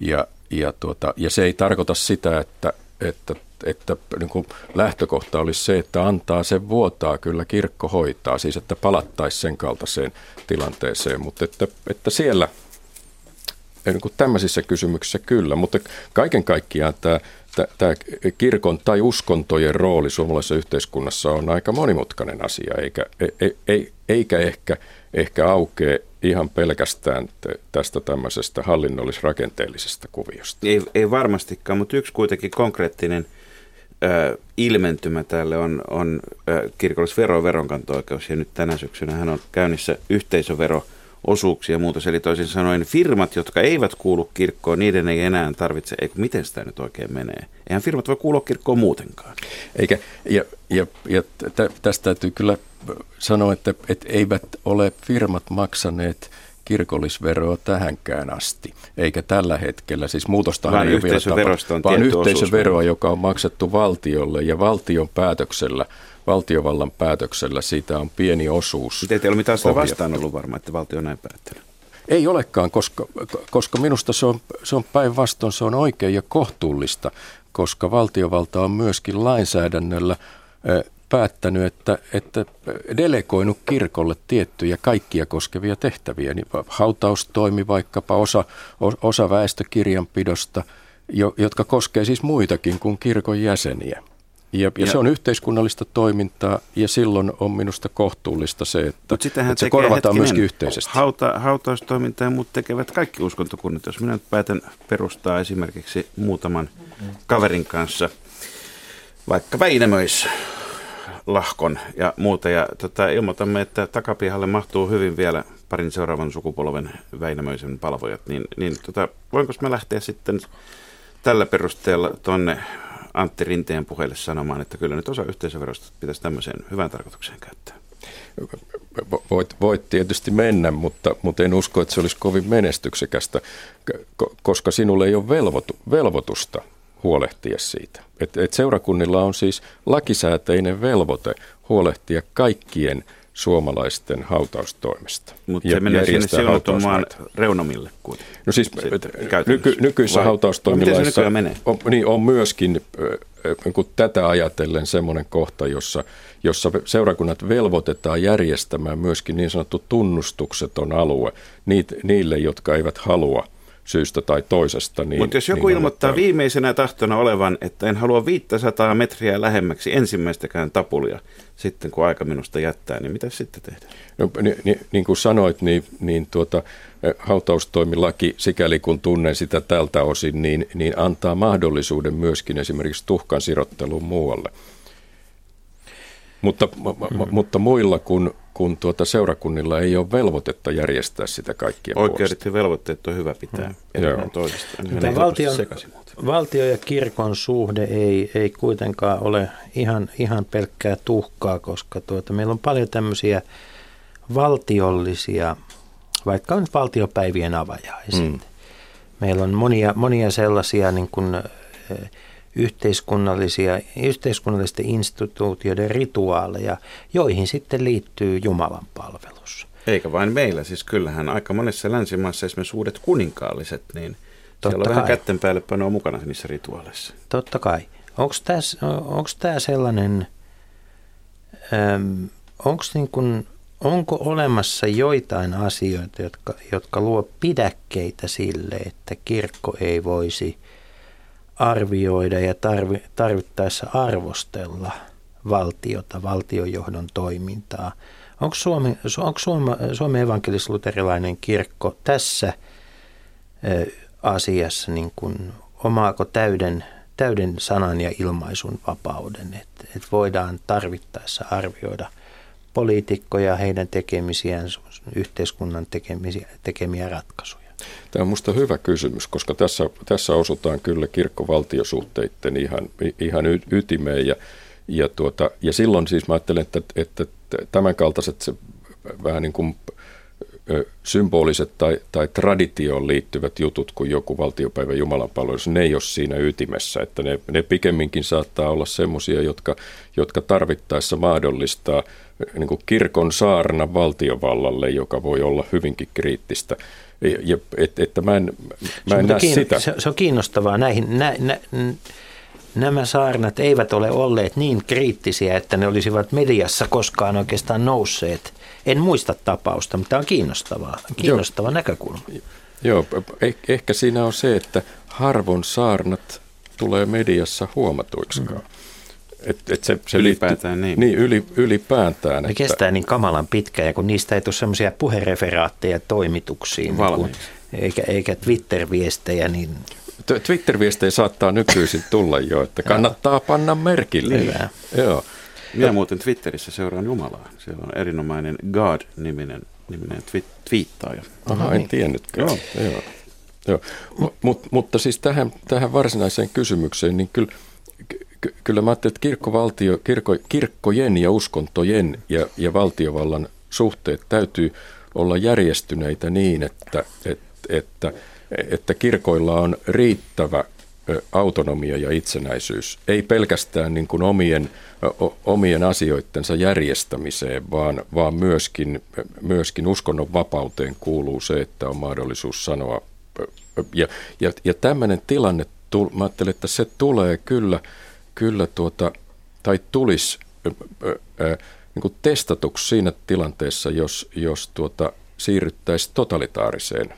B: Ja, ja, tuota, ja se ei tarkoita sitä, että, että että niin kuin lähtökohta olisi se, että antaa sen vuotaa, kyllä kirkko hoitaa, siis että palattaisiin sen kaltaiseen tilanteeseen, mutta että, että siellä niin kuin tämmöisissä kysymyksissä kyllä, mutta kaiken kaikkiaan tämä, tämä kirkon tai uskontojen rooli suomalaisessa yhteiskunnassa on aika monimutkainen asia, eikä, ei, ei, eikä ehkä, ehkä aukee ihan pelkästään tästä tämmöisestä hallinnollis-rakenteellisesta kuviosta.
E: Ei, ei varmastikaan, mutta yksi kuitenkin konkreettinen – ö, ilmentymä tälle on, on kirkollisvero- ja veronkanto-oikeus. Ja nyt tänä syksynä hän on käynnissä yhteisövero osuuksia ja muutos. Eli toisin sanoen firmat, jotka eivät kuulu kirkkoon, niiden ei enää tarvitse, eikö miten sitä nyt oikein menee? Eihän firmat voi kuulua kirkkoon muutenkaan.
B: Eikä, ja, ja, ja tästä täytyy kyllä sanoa, että, että eivät ole firmat maksaneet – kirkollisveroa tähänkään asti, eikä tällä hetkellä. Siis muutosta
E: vaan
B: ei ole vielä
E: tapa,
B: vaan yhteisöveroa, joka on maksettu valtiolle ja valtion päätöksellä, valtiovallan päätöksellä siitä on pieni osuus.
E: Te ei ole mitään sitä vastaan ollut varmaan, että valtio on näin päättänyt.
B: Ei olekaan, koska, koska minusta se on, se on päinvastoin, se on oikein ja kohtuullista, koska valtiovalta on myöskin lainsäädännöllä päättänyt, että, että delegoinut kirkolle tiettyjä kaikkia koskevia tehtäviä. Niin hautaustoimi vaikkapa osa, osa väestökirjanpidosta, jotka koskee siis muitakin kuin kirkon jäseniä. Ja, ja, ja se on yhteiskunnallista toimintaa ja silloin on minusta kohtuullista se, että, että se korvataan hetkinen, myöskin yhteisesti.
E: Hauta, hautaustoimintaa ja muut tekevät kaikki uskontokunnat. Jos minä nyt päätän perustaa esimerkiksi muutaman kaverin kanssa, vaikka Väinämöissä lahkon ja muuta. Ja tota, ilmoitamme, että takapihalle mahtuu hyvin vielä parin seuraavan sukupolven Väinämöisen palvojat. Niin, niin tota, voinko mä lähteä sitten tällä perusteella tuonne Antti Rinteen puheelle sanomaan, että kyllä nyt osa yhteisöverosta pitäisi tämmöiseen hyvään tarkoitukseen käyttää?
B: Voit, voit tietysti mennä, mutta, mutta en usko, että se olisi kovin menestyksekästä, koska sinulle ei ole velvotu, velvoitusta huolehtia siitä. Et, et seurakunnilla on siis lakisääteinen velvoite huolehtia kaikkien suomalaisten hautaustoimesta.
E: Mutta se menee sinne siunatumaan reunomille
B: kuitenkin. No siis nyky, nykyisissä Vai, hautaustoimilaissa on, niin on myöskin niin tätä ajatellen semmoinen kohta, jossa, jossa seurakunnat velvoitetaan järjestämään myöskin niin sanottu tunnustukseton alue niille, jotka eivät halua syystä tai toisesta. Niin,
E: Mutta jos joku
B: niin
E: ilmoittaa
B: annetaan.
E: viimeisenä tahtona olevan, että en halua 500 metriä lähemmäksi ensimmäistäkään tapulia sitten, kun aika minusta jättää, niin mitä sitten tehdään?
B: No, niin, niin, niin kuin sanoit, niin, niin tuota, eh, hautaustoimilaki, sikäli kun tunnen sitä tältä osin, niin, niin antaa mahdollisuuden myöskin esimerkiksi tuhkan sirotteluun muualle. Mutta, mm. mutta muilla kuin kun tuota seurakunnilla ei ole velvoitetta järjestää sitä kaikkien
E: Oikeudet ja velvoitteet on hyvä pitää mm. Toisistaan.
A: Valtion,
E: muuten.
A: valtio ja kirkon suhde ei, ei kuitenkaan ole ihan, ihan pelkkää tuhkaa, koska tuota, meillä on paljon tämmöisiä valtiollisia, vaikka nyt valtiopäivien avajaiset.
B: Mm.
A: Meillä on monia, monia sellaisia niin kuin, eh, yhteiskunnallisia, yhteiskunnallisten instituutioiden rituaaleja, joihin sitten liittyy Jumalan palvelus.
E: Eikä vain meillä, siis kyllähän aika monessa länsimaassa esimerkiksi uudet kuninkaalliset, niin
A: Totta
E: siellä on vähän
A: kai.
E: kätten päälle panoa mukana niissä rituaaleissa.
A: Totta kai. Onko tämä sellainen, onks niin kun, onko olemassa joitain asioita, jotka, jotka luo pidäkkeitä sille, että kirkko ei voisi arvioida ja tarvi, tarvittaessa arvostella valtiota, valtiojohdon toimintaa? Onko Suomi, onko Suoma, Suomen evankelis-luterilainen kirkko tässä asiassa niin kuin, omaako täyden, täyden sanan ja ilmaisun vapauden, että, että voidaan tarvittaessa arvioida poliitikkoja, heidän tekemisiään, yhteiskunnan tekemisiä, tekemiä ratkaisuja.
B: Tämä on minusta hyvä kysymys, koska tässä, tässä osutaan kyllä kirkkovaltiosuhteiden ihan, ihan ytimeen. Ja, ja, tuota, ja silloin siis mä ajattelen, että, että tämänkaltaiset se, vähän niin kuin symboliset tai, tai traditioon liittyvät jutut kuin joku valtiopäivä Jumalanpalvelus, ne ei ole siinä ytimessä. Että ne, ne pikemminkin saattaa olla semmoisia, jotka, jotka tarvittaessa mahdollistaa niin kuin kirkon saarna valtiovallalle, joka voi olla hyvinkin kriittistä. Ja, et, että mä en, mä en
A: Se,
B: näe
A: kiin-
B: sitä.
A: Se, se on kiinnostavaa. Näihin, nä, nä, nämä saarnat eivät ole olleet niin kriittisiä, että ne olisivat mediassa koskaan oikeastaan nousseet. En muista tapausta, mutta tämä on kiinnostavaa, kiinnostava näkökulma.
B: Joo, eh, ehkä siinä on se, että harvoin saarnat tulee mediassa huomatuiksikaan. Mm. Et, et se, se
E: Ylipäätään
B: liittyy,
E: niin.
B: Niin, yli, ylipäätään.
A: Ne kestää niin kamalan pitkään, ja kun niistä ei tule semmoisia puhereferaatteja toimituksiin, niin kuin,
E: Valmiiksi.
A: eikä, eikä Twitter-viestejä, niin
B: Twitter-viestejä saattaa nykyisin tulla jo, että kannattaa panna merkille.
A: Hyvä.
B: Joo.
E: Minä muuten Twitterissä seuraan Jumalaa. Siellä on erinomainen God-niminen niminen twi- twiittaaja.
B: Aha, en tiennytkään.
E: Joo.
B: Joo. Joo. Mut, mutta siis tähän, tähän varsinaiseen kysymykseen, niin kyllä, ky- kyllä mä ajattelin, että kirkkovaltio, kirkko, kirkkojen ja uskontojen ja, ja valtiovallan suhteet täytyy olla järjestyneitä niin, että, että, että, että kirkoilla on riittävä autonomia ja itsenäisyys. Ei pelkästään niin kuin omien, omien asioittensa järjestämiseen, vaan, vaan myöskin, myöskin uskonnon vapauteen kuuluu se, että on mahdollisuus sanoa. Ja, ja, ja tämmöinen tilanne, mä ajattelen, että se tulee kyllä, kyllä tuota, tai tulisi niin kuin testatuksi siinä tilanteessa, jos, jos tuota, siirryttäisiin totalitaariseen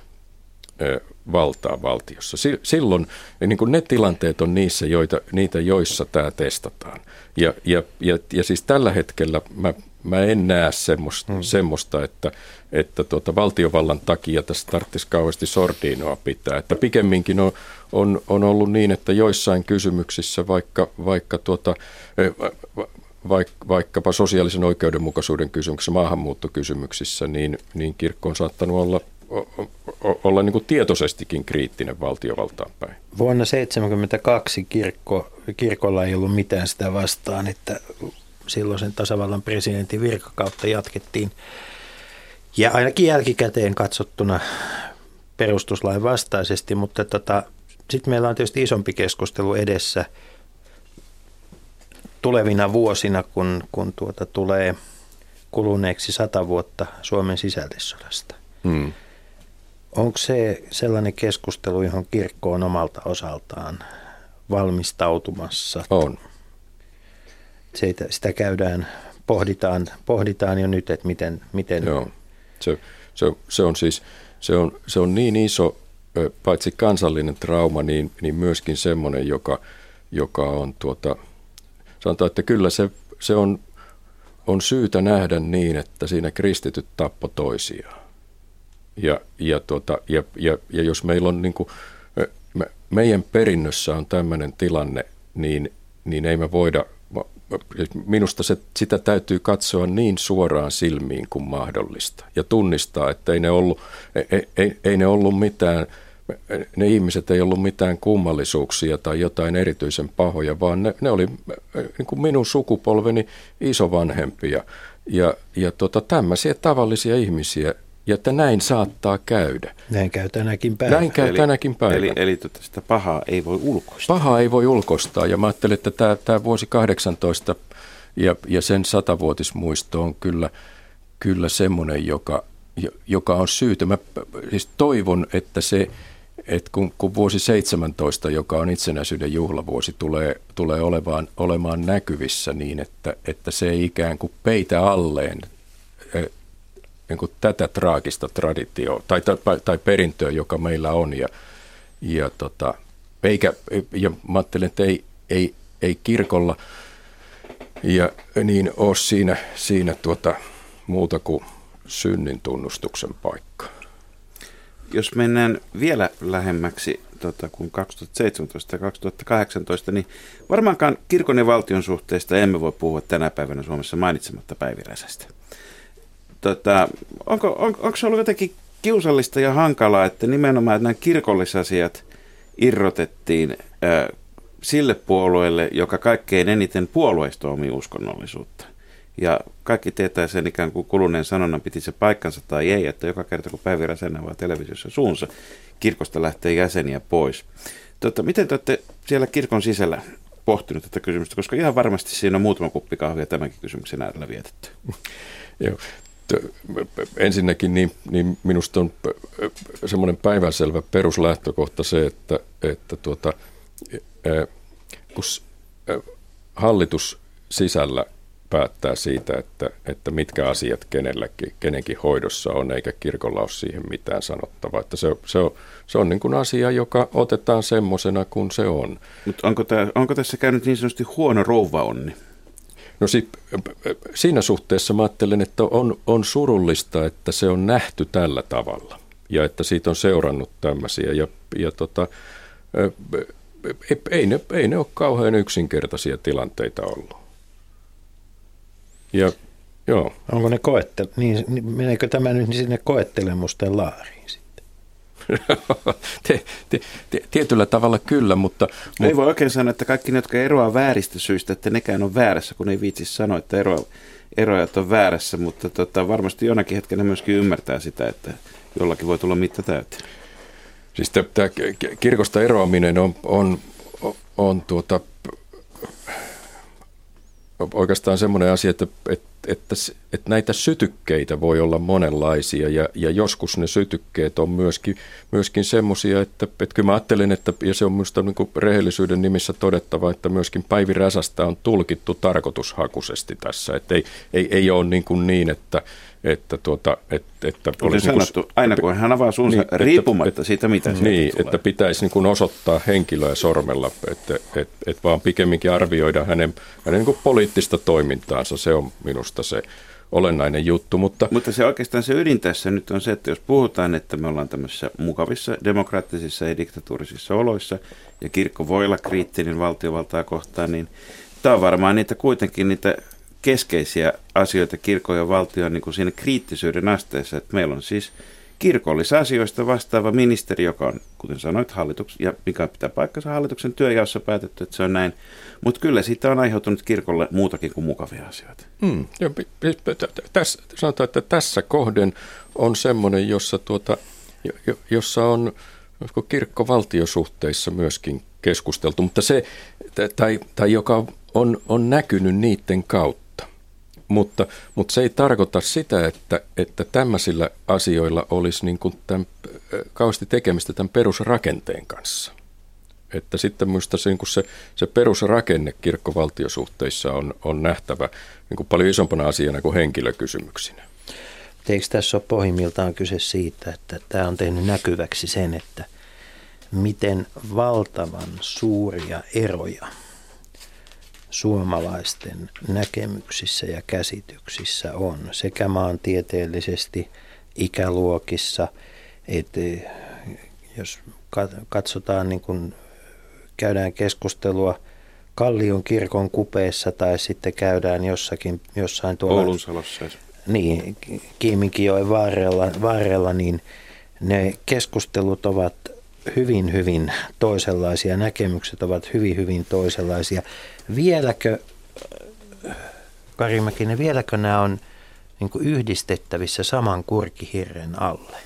B: ö, valtaa valtiossa. Si- Silloin niin kuin ne tilanteet on niissä, joita, niitä, joissa tämä testataan. Ja, ja, ja, ja siis tällä hetkellä mä, mä en näe semmoista, hmm. semmoista että, että tuota, valtiovallan takia tässä tarvitsisi kauheasti sordiinoa pitää. Että pikemminkin on, on, on ollut niin, että joissain kysymyksissä, vaikka, vaikka tuota, vaik, vaikkapa sosiaalisen oikeudenmukaisuuden kysymyksissä, maahanmuuttokysymyksissä, niin, niin kirkko on saattanut olla olla niin kuin tietoisestikin kriittinen valtiovaltaan päin.
A: Vuonna 1972 kirkko, kirkolla ei ollut mitään sitä vastaan, että silloisen tasavallan presidentin virkakautta jatkettiin. Ja ainakin jälkikäteen katsottuna perustuslain vastaisesti, mutta tota, sitten meillä on tietysti isompi keskustelu edessä tulevina vuosina, kun, kun tuota tulee kuluneeksi sata vuotta Suomen sisällissodasta.
B: Hmm.
A: Onko se sellainen keskustelu, johon kirkko on omalta osaltaan valmistautumassa?
B: On.
A: Sitä, sitä käydään, pohditaan, pohditaan jo nyt, että miten, miten
B: Joo. Se, se, se, on siis se on, se on niin iso, paitsi kansallinen trauma, niin, niin myöskin semmoinen, joka, joka on tuota, sanotaan, että kyllä se, se on, on syytä nähdä niin, että siinä kristityt tappo toisiaan. Ja, ja, tuota, ja, ja, ja jos meillä on niin kuin, me, meidän perinnössä on tämmöinen tilanne, niin, niin ei me voida, minusta se, sitä täytyy katsoa niin suoraan silmiin kuin mahdollista ja tunnistaa, että ei ne ollut, ei, ei, ei ne ollut mitään, ne ihmiset ei ollut mitään kummallisuuksia tai jotain erityisen pahoja, vaan ne, ne oli niin kuin minun sukupolveni isovanhempia. Ja, ja tota, tämmöisiä tavallisia ihmisiä, ja että näin saattaa käydä.
A: Näin käy tänäkin päivänä.
B: Näin käy
E: eli,
B: tänäkin päivänä.
E: Eli, eli tota sitä pahaa ei voi ulkoistaa.
B: Pahaa ei voi ulkoistaa ja mä ajattelen, että tämä, tämä vuosi 18 ja, ja sen satavuotismuisto on kyllä, kyllä semmoinen, joka, joka on syytä. Mä siis toivon, että se, että kun, kun vuosi 17, joka on itsenäisyyden juhlavuosi, tulee, tulee olevaan, olemaan näkyvissä niin, että, että se ei ikään kuin peitä alleen niin kuin tätä traagista traditioa tai, tai, tai perintöä, joka meillä on. Ja, ja, tota, eikä, ja mä ajattelen, että ei, ei, ei kirkolla ja niin ole siinä, siinä tuota, muuta kuin synnin tunnustuksen paikka.
E: Jos mennään vielä lähemmäksi tota, kuin 2017 ja 2018, niin varmaankaan kirkon ja valtion suhteista emme voi puhua tänä päivänä Suomessa mainitsematta Päivi Räsästä. Tota, onko, on, onko se ollut jotenkin kiusallista ja hankalaa, että nimenomaan nämä kirkollisasiat irrotettiin ää, sille puolueelle, joka kaikkein eniten puolueista omi uskonnollisuutta. Ja kaikki tietää sen ikään kuin kuluneen sanonnan, piti se paikkansa tai ei, että joka kerta kun Päivi Räsänen avaa televisiossa suunsa, kirkosta lähtee jäseniä pois. Tota, miten te olette siellä kirkon sisällä pohtinut tätä kysymystä, koska ihan varmasti siinä on muutama kuppi kahvia tämänkin kysymyksen äärellä vietetty.
B: Joo, ensinnäkin niin, niin minusta on semmoinen päivänselvä peruslähtökohta se, että, että tuota, kun hallitus sisällä päättää siitä, että, että mitkä asiat kenelläkin, kenenkin hoidossa on, eikä kirkolla ole siihen mitään sanottavaa. Että se, se on, se on niin kuin asia, joka otetaan semmoisena kuin se on.
E: Mutta onko, onko tässä käynyt niin sanotusti huono rouvaonni?
B: No si, siinä suhteessa mä ajattelen, että on, on surullista, että se on nähty tällä tavalla ja että siitä on seurannut tämmöisiä. Ja, ja tota, ei, ne, ei ne ole kauhean yksinkertaisia tilanteita ollut. Ja, joo.
A: Onko ne koette, niin, meneekö tämä nyt sinne koettelemusten laariin sitten?
B: Te, te, te, tietyllä tavalla kyllä, mutta...
E: Ei mutta... voi oikein sanoa, että kaikki ne, jotka eroaa vääristä syistä, että nekään on väärässä, kun ei viitsi sanoa, että eroa, eroajat on väärässä, mutta tota, varmasti jonakin hetkenä myöskin ymmärtää sitä, että jollakin voi tulla mitta täyteen.
B: Siis tämä kirkosta eroaminen on, on, on tuota, oikeastaan semmoinen asia, että, että, että, että näitä sytykkeitä voi olla monenlaisia ja, ja joskus ne sytykkeet on myöskin, myöskin semmoisia, että, että kyllä mä ajattelen, että, ja se on minusta niin rehellisyyden nimissä todettava, että myöskin Päivi Räsästä on tulkittu tarkoitushakuisesti tässä, että ei, ei, ei ole niin, kuin niin että, että, tuota, että, että
E: olisi sanottu, niin kuin, aina kun hän avaa suunsa niin, riippumatta että, siitä, mitä
B: Niin, tulee. että pitäisi niin kuin osoittaa henkilöä sormella, että, että, että vaan pikemminkin arvioida hänen, hänen niin kuin poliittista toimintaansa. Se on minusta se olennainen juttu. Mutta,
E: mutta se oikeastaan se ydin tässä nyt on se, että jos puhutaan, että me ollaan tämmöisissä mukavissa demokraattisissa ja diktatuurisissa oloissa, ja kirkko voi olla kriittinen valtiovaltaa kohtaan, niin tämä on varmaan niitä kuitenkin niitä keskeisiä asioita kirkon ja valtion niin kuin siinä kriittisyyden asteessa, että meillä on siis kirkollisasioista vastaava ministeri, joka on, kuten sanoit, hallituksen, ja mikä pitää paikkansa hallituksen työjaossa päätetty, että se on näin. Mutta kyllä siitä on aiheutunut kirkolle muutakin kuin mukavia asioita.
B: Hmm. Tässä, sanotaan, että tässä kohden on semmoinen, jossa, tuota, jossa on kirkko-valtiosuhteissa myöskin keskusteltu, mutta se, tai, tai joka on, on näkynyt niiden kautta mutta, mutta se ei tarkoita sitä, että, että tämmöisillä asioilla olisi niin kuin tämän, kauheasti tekemistä tämän perusrakenteen kanssa. Että sitten minusta se, niin se, se perusrakenne kirkkovaltiosuhteissa on, on nähtävä niin kuin paljon isompana asiana kuin henkilökysymyksinä.
A: Eikö tässä ole pohjimmiltaan kyse siitä, että tämä on tehnyt näkyväksi sen, että miten valtavan suuria eroja suomalaisten näkemyksissä ja käsityksissä on sekä maantieteellisesti ikäluokissa, että jos katsotaan niin kuin käydään keskustelua Kallion kirkon kupeessa tai sitten käydään jossakin, jossain tuolla...
E: Oulunsalossa.
A: Niin, Kiiminkijoen varrella, varrella, niin ne keskustelut ovat hyvin, hyvin toisenlaisia, näkemykset ovat hyvin, hyvin toisenlaisia. Vieläkö, Kari Mäkinen, vieläkö nämä on niin yhdistettävissä saman kurkihirren alle?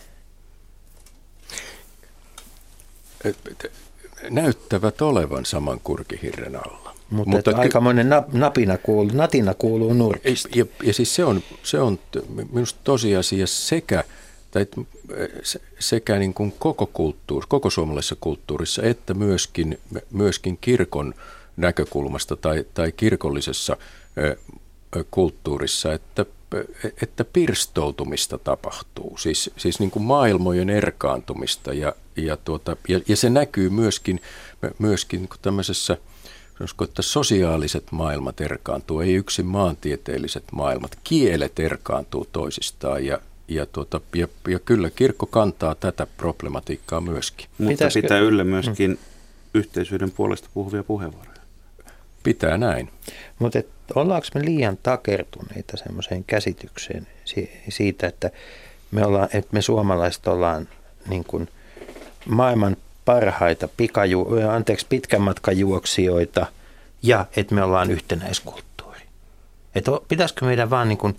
B: näyttävät olevan saman kurkihirren alla.
A: Mutta, Mutta ky- aikamoinen napina kuuluu, natina kuuluu nurkista.
B: Ja, ja siis se on, se on minusta tosiasia sekä, tai sekä niin kuin koko, kulttuuri, koko suomalaisessa kulttuurissa, että myöskin, myöskin kirkon näkökulmasta tai, tai kirkollisessa kulttuurissa, että että pirstoutumista tapahtuu, siis, siis niin kuin maailmojen erkaantumista ja, ja, tuota, ja, ja se näkyy myöskin, myöskin niin tämmöisessä, sanoisiko, että sosiaaliset maailmat erkaantuu, ei yksin maantieteelliset maailmat, kielet erkaantuu toisistaan ja, ja, tuota, ja, ja kyllä kirkko kantaa tätä problematiikkaa myöskin.
E: Mutta Pitäisikö? pitää yllä myöskin hmm. yhteisyyden puolesta puhuvia puheenvuoroja.
B: Pitää näin.
A: Mutta ollaanko me liian takertuneita semmoiseen käsitykseen siitä, että me, ollaan, että me suomalaiset ollaan niin kuin maailman parhaita pikaju, anteeksi, pitkän matkan juoksijoita ja että me ollaan yhtenäiskulttuuri. Että pitäisikö meidän vaan niin kuin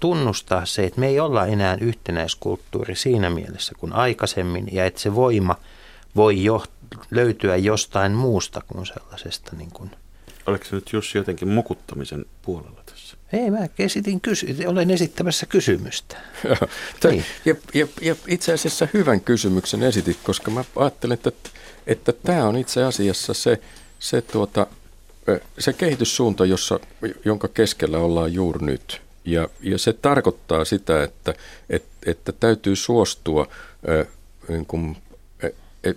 A: tunnustaa se, että me ei olla enää yhtenäiskulttuuri siinä mielessä kuin aikaisemmin ja että se voima voi jo, löytyä jostain muusta kuin sellaisesta niin kuin –
E: Oliko se nyt Jussi jotenkin mukuttamisen puolella tässä?
A: Ei, mä esitin kysy- olen esittämässä kysymystä.
B: niin. ja, ja, ja itse asiassa hyvän kysymyksen esitit, koska mä ajattelen, että, että tämä on itse asiassa se, se, tuota, se kehityssuunta, jossa, jonka keskellä ollaan juuri nyt. Ja, ja se tarkoittaa sitä, että, että, että täytyy suostua niin kuin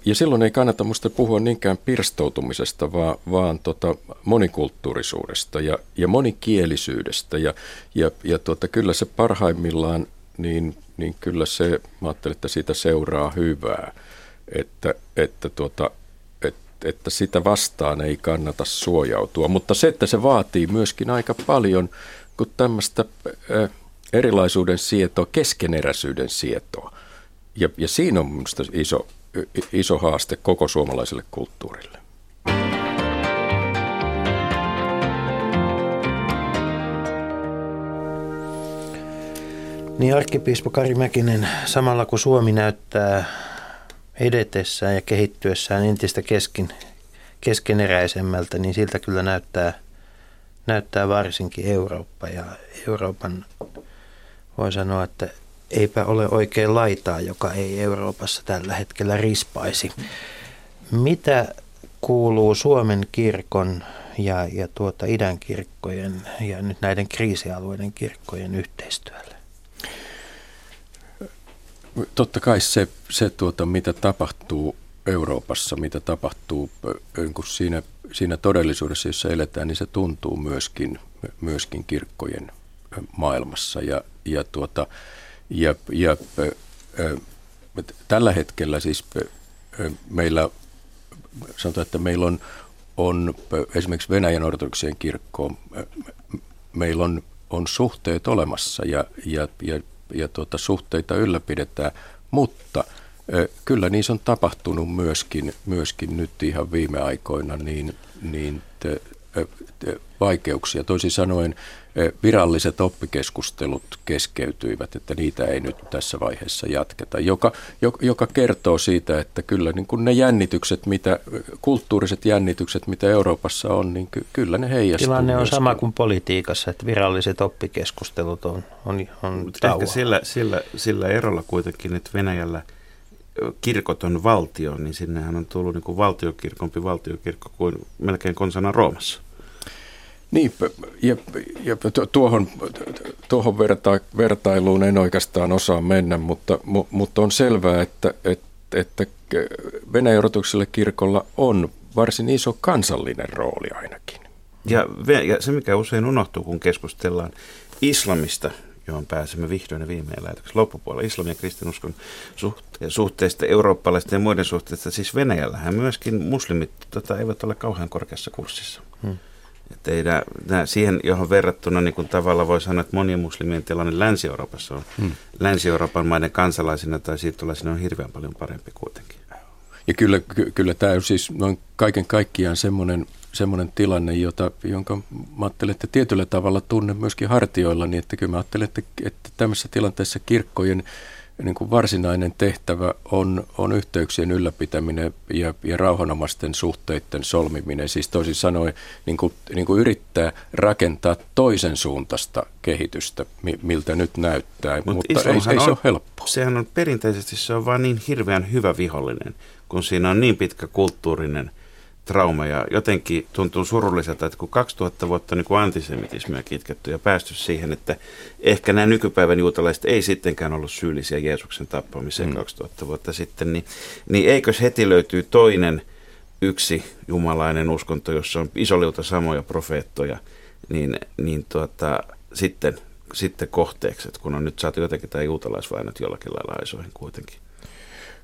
B: ja silloin ei kannata minusta puhua niinkään pirstoutumisesta, vaan, vaan tota monikulttuurisuudesta ja, ja monikielisyydestä. Ja, ja, ja tota, kyllä se parhaimmillaan, niin, niin kyllä se, mä ajattelen, että siitä seuraa hyvää, että, että, että, että sitä vastaan ei kannata suojautua. Mutta se, että se vaatii myöskin aika paljon kuin tämmöistä erilaisuuden sietoa, keskeneräisyyden sietoa. Ja, ja siinä on minusta iso, iso haaste koko suomalaiselle kulttuurille.
A: Niin arkkipiispo Kari Mäkinen, samalla kun Suomi näyttää edetessään ja kehittyessään entistä keskin, keskeneräisemmältä, niin siltä kyllä näyttää, näyttää varsinkin Eurooppa. Ja Euroopan, voi sanoa, että eipä ole oikein laitaa, joka ei Euroopassa tällä hetkellä rispaisi. Mitä kuuluu Suomen kirkon ja, ja tuota idän kirkkojen ja nyt näiden kriisialueiden kirkkojen yhteistyölle?
B: Totta kai se, se tuota, mitä tapahtuu Euroopassa, mitä tapahtuu niin siinä, siinä todellisuudessa, jossa eletään, niin se tuntuu myöskin, myöskin kirkkojen maailmassa. Ja, ja tuota, ja, ja tällä hetkellä siis meillä, sanotaan, että meillä on, on esimerkiksi Venäjän ortodoksien kirkkoon, meillä on, on suhteet olemassa ja, ja, ja, ja tuota, suhteita ylläpidetään, mutta kyllä niissä on tapahtunut myöskin, myöskin nyt ihan viime aikoina niin, niin te, vaikeuksia. Toisin sanoen viralliset oppikeskustelut keskeytyivät, että niitä ei nyt tässä vaiheessa jatketa, joka, joka kertoo siitä, että kyllä niin kuin ne jännitykset, mitä, kulttuuriset jännitykset, mitä Euroopassa on, niin ky, kyllä ne heijastuu.
A: Tilanne on myöskin. sama kuin politiikassa, että viralliset oppikeskustelut on, on, on
E: Ehkä sillä, sillä, sillä erolla kuitenkin, että Venäjällä kirkot on valtio, niin sinnehän on tullut niin kuin valtiokirkompi valtiokirkko kuin melkein konsana Roomassa.
B: Niin, ja, ja tuohon, tuohon verta, vertailuun en oikeastaan osaa mennä, mutta, mutta on selvää, että, että, että, Venäjän kirkolla on varsin iso kansallinen rooli ainakin.
E: Ja, ja se, mikä usein unohtuu, kun keskustellaan islamista, johon pääsemme vihdoin ja viimein lähetyksessä loppupuolella, islamin ja kristinuskon suhte- suhteista, eurooppalaisten ja muiden suhteista, siis Venäjällähän myöskin muslimit tota, eivät ole kauhean korkeassa kurssissa. Hmm. Että ei nää, nää, siihen, johon verrattuna niin kuin tavalla voi sanoa, että monien muslimien tilanne Länsi-Euroopassa on, hmm. Länsi-Euroopan maiden kansalaisina tai siirtolaisina on hirveän paljon parempi kuitenkin.
B: Ja kyllä, ky- kyllä tämä on siis noin kaiken kaikkiaan semmoinen, semmoinen tilanne, jota, jonka mä ajattelen, että tietyllä tavalla tunnen myöskin hartioilla, niin että kyllä mä ajattelen, että, että tämmöisessä tilanteessa kirkkojen niin kuin varsinainen tehtävä on, on yhteyksien ylläpitäminen ja, ja rauhanomaisten suhteiden solmiminen. Siis toisin sanoen niin kuin, niin kuin yrittää rakentaa toisen suuntaista kehitystä, miltä nyt näyttää, Mut mutta ei, ei se ole helppo.
E: Sehän on perinteisesti se on vain niin hirveän hyvä vihollinen, kun siinä on niin pitkä kulttuurinen – trauma ja jotenkin tuntuu surulliselta, että kun 2000 vuotta niin kuin antisemitismiä kitketty ja päästy siihen, että ehkä nämä nykypäivän juutalaiset ei sittenkään ollut syyllisiä Jeesuksen tappamiseen mm. 2000 vuotta sitten, niin, niin eikös heti löytyy toinen yksi jumalainen uskonto, jossa on isoliuta samoja profeettoja, niin, niin tuota, sitten, sitten kohteeksi, että kun on nyt saatu jotenkin tämä juutalaisvainot jollakin lailla aisoihin kuitenkin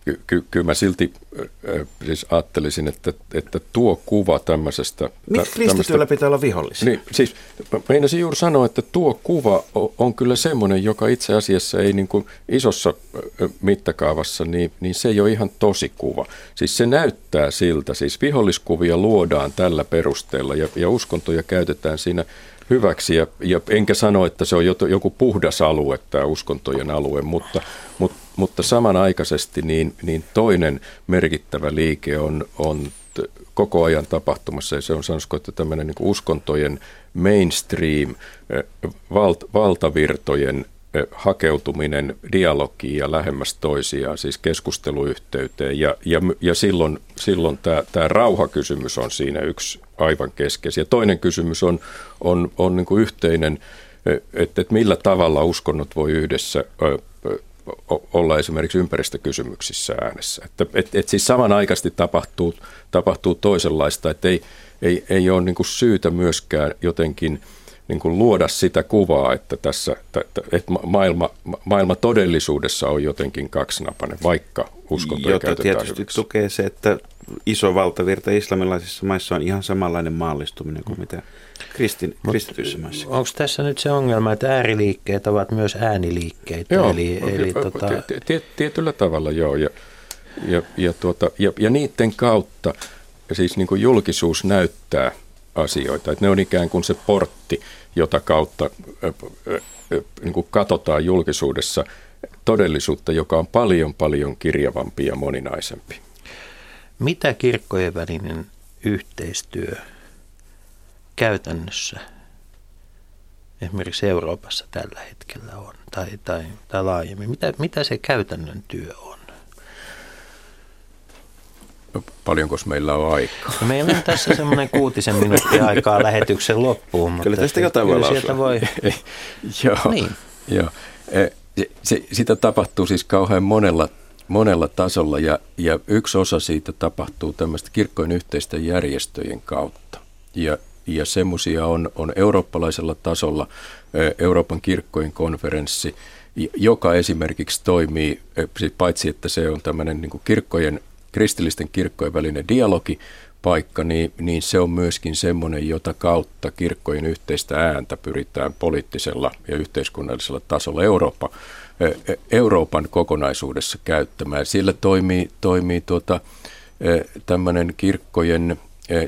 B: ky- ky- kyllä mä silti äh, siis ajattelisin, että, että tuo kuva tämmöisestä...
E: Miksi kristityillä pitää olla vihollisia?
B: Niin, siis meinasin juuri sanoa, että tuo kuva on kyllä semmoinen, joka itse asiassa ei niin kuin isossa mittakaavassa, niin, niin se ei ole ihan tosi kuva. Siis se näyttää siltä, siis viholliskuvia luodaan tällä perusteella ja, ja uskontoja käytetään siinä hyväksi. Ja, ja enkä sano, että se on joku puhdas alue, tämä uskontojen alue, mutta, mutta, mutta samanaikaisesti niin, niin toinen merkittävä liike on, on koko ajan tapahtumassa, ja se on sanoisiko, että tämmöinen niin uskontojen mainstream, valt, valtavirtojen hakeutuminen dialogiin ja lähemmäs toisiaan, siis keskusteluyhteyteen. Ja, ja, ja silloin, silloin tämä, tämä rauhakysymys on siinä yksi aivan keskeisiä. Toinen kysymys on, on, on niin kuin yhteinen, että, että millä tavalla uskonnot voi yhdessä olla esimerkiksi ympäristökysymyksissä äänessä. Että, et, et siis samanaikaisesti tapahtuu, tapahtuu toisenlaista, että ei, ei, ei ole niin kuin syytä myöskään jotenkin – niin kuin luoda sitä kuvaa, että tässä että maailma, maailma todellisuudessa on jotenkin kaksinapainen, vaikka uskontoja
E: Jota tietysti hyväksi. tukee se, että iso valtavirta islamilaisissa maissa on ihan samanlainen maallistuminen kuin mitä kristin, kristityissä maissa.
A: Onko tässä nyt se ongelma, että ääriliikkeet ovat myös ääniliikkeitä?
B: Joo, eli, eli tota... tietyllä tavalla joo. Ja, ja, ja, tuota, ja, ja niiden kautta siis niin kuin julkisuus näyttää asioita. Että ne on ikään kuin se portti, jota kautta niin kuin katsotaan julkisuudessa todellisuutta, joka on paljon paljon kirjavampi ja moninaisempi.
A: Mitä kirkkojen välinen yhteistyö käytännössä esimerkiksi Euroopassa tällä hetkellä on, tai, tai, tai laajemmin? Mitä, mitä se käytännön työ on?
B: paljonko meillä on aikaa?
A: No meillä on tässä semmoinen kuutisen minuuttia aikaa lähetyksen loppuun.
E: Mutta kyllä tästä jotain voi
A: sieltä voi...
B: joo, niin. joo. E, se, se, sitä tapahtuu siis kauhean monella, monella tasolla ja, ja yksi osa siitä tapahtuu tämmöistä kirkkojen yhteisten järjestöjen kautta. Ja, ja semmoisia on, on eurooppalaisella tasolla Euroopan kirkkojen konferenssi, joka esimerkiksi toimii, siis paitsi että se on tämmöinen niin kirkkojen kristillisten kirkkojen välinen dialogi, paikka, niin, niin se on myöskin semmoinen, jota kautta kirkkojen yhteistä ääntä pyritään poliittisella ja yhteiskunnallisella tasolla Eurooppa, Euroopan kokonaisuudessa käyttämään. Siellä toimii, toimii tuota, tämmöinen kirkkojen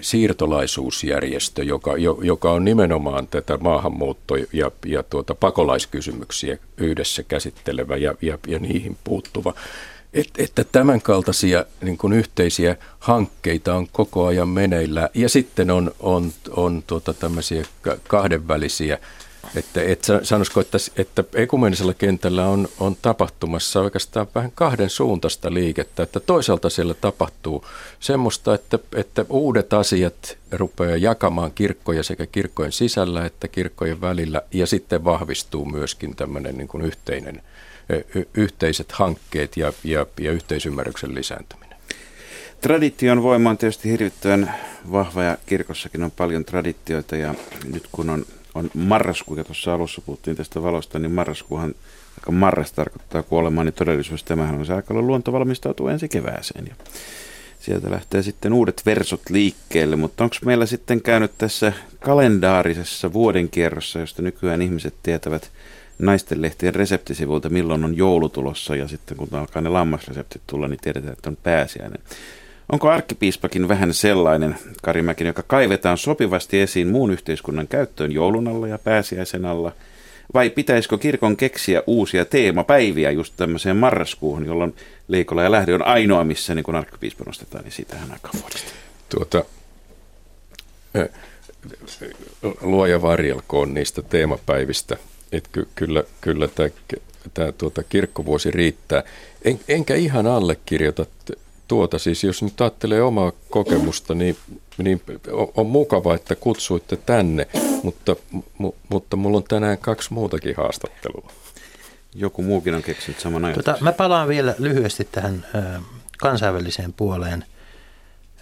B: siirtolaisuusjärjestö, joka, joka on nimenomaan tätä maahanmuutto- ja, ja tuota pakolaiskysymyksiä yhdessä käsittelevä ja, ja, ja niihin puuttuva. Et, että tämän kaltaisia niin kuin yhteisiä hankkeita on koko ajan meneillä. Ja sitten on, on, on tuota, tämmöisiä kahdenvälisiä, että et sanoisiko, että, että ekumenisella kentällä on, on tapahtumassa oikeastaan vähän kahden suuntaista liikettä. Että toisaalta siellä tapahtuu semmoista, että, että uudet asiat rupeaa jakamaan kirkkoja sekä kirkkojen sisällä että kirkkojen välillä. Ja sitten vahvistuu myöskin tämmöinen niin kuin yhteinen – yhteiset hankkeet ja, ja, ja yhteisymmärryksen lisääntyminen.
E: Tradition voima on tietysti hirvittävän vahva ja kirkossakin on paljon traditioita ja nyt kun on, on marraskuu, ja tuossa alussa puhuttiin tästä valosta, niin marraskuuhan aika marras tarkoittaa kuolemaa, niin todellisuudessa tämähän on se aika luonto valmistautuu ensi kevääseen. Ja sieltä lähtee sitten uudet versot liikkeelle, mutta onko meillä sitten käynyt tässä kalendaarisessa vuodenkierrossa, josta nykyään ihmiset tietävät naistenlehtien reseptisivuilta, milloin on joulutulossa ja sitten kun alkaa ne lammasreseptit tulla, niin tiedetään, että on pääsiäinen. Onko arkkipiispakin vähän sellainen, Kari Mäkin, joka kaivetaan sopivasti esiin muun yhteiskunnan käyttöön joulun alla ja pääsiäisen alla – vai pitäisikö kirkon keksiä uusia teemapäiviä just tämmöiseen marraskuuhun, jolloin Leikola ja Lähde on ainoa, missä niin kun arkkipiispa nostetaan, niin siitähän aika vuodesta.
B: Tuota, luoja varjelkoon niistä teemapäivistä. että ky, kyllä, kyllä tämä, tämä tuota, kirkkovuosi riittää. En, enkä ihan allekirjoita tuota. Siis jos nyt ajattelee omaa kokemusta, niin, niin on mukava, että kutsuitte tänne, mutta, mu, mutta mulla on tänään kaksi muutakin haastattelua.
E: Joku muukin on keksinyt saman ajan. Tota,
A: mä palaan vielä lyhyesti tähän ö, kansainväliseen puoleen.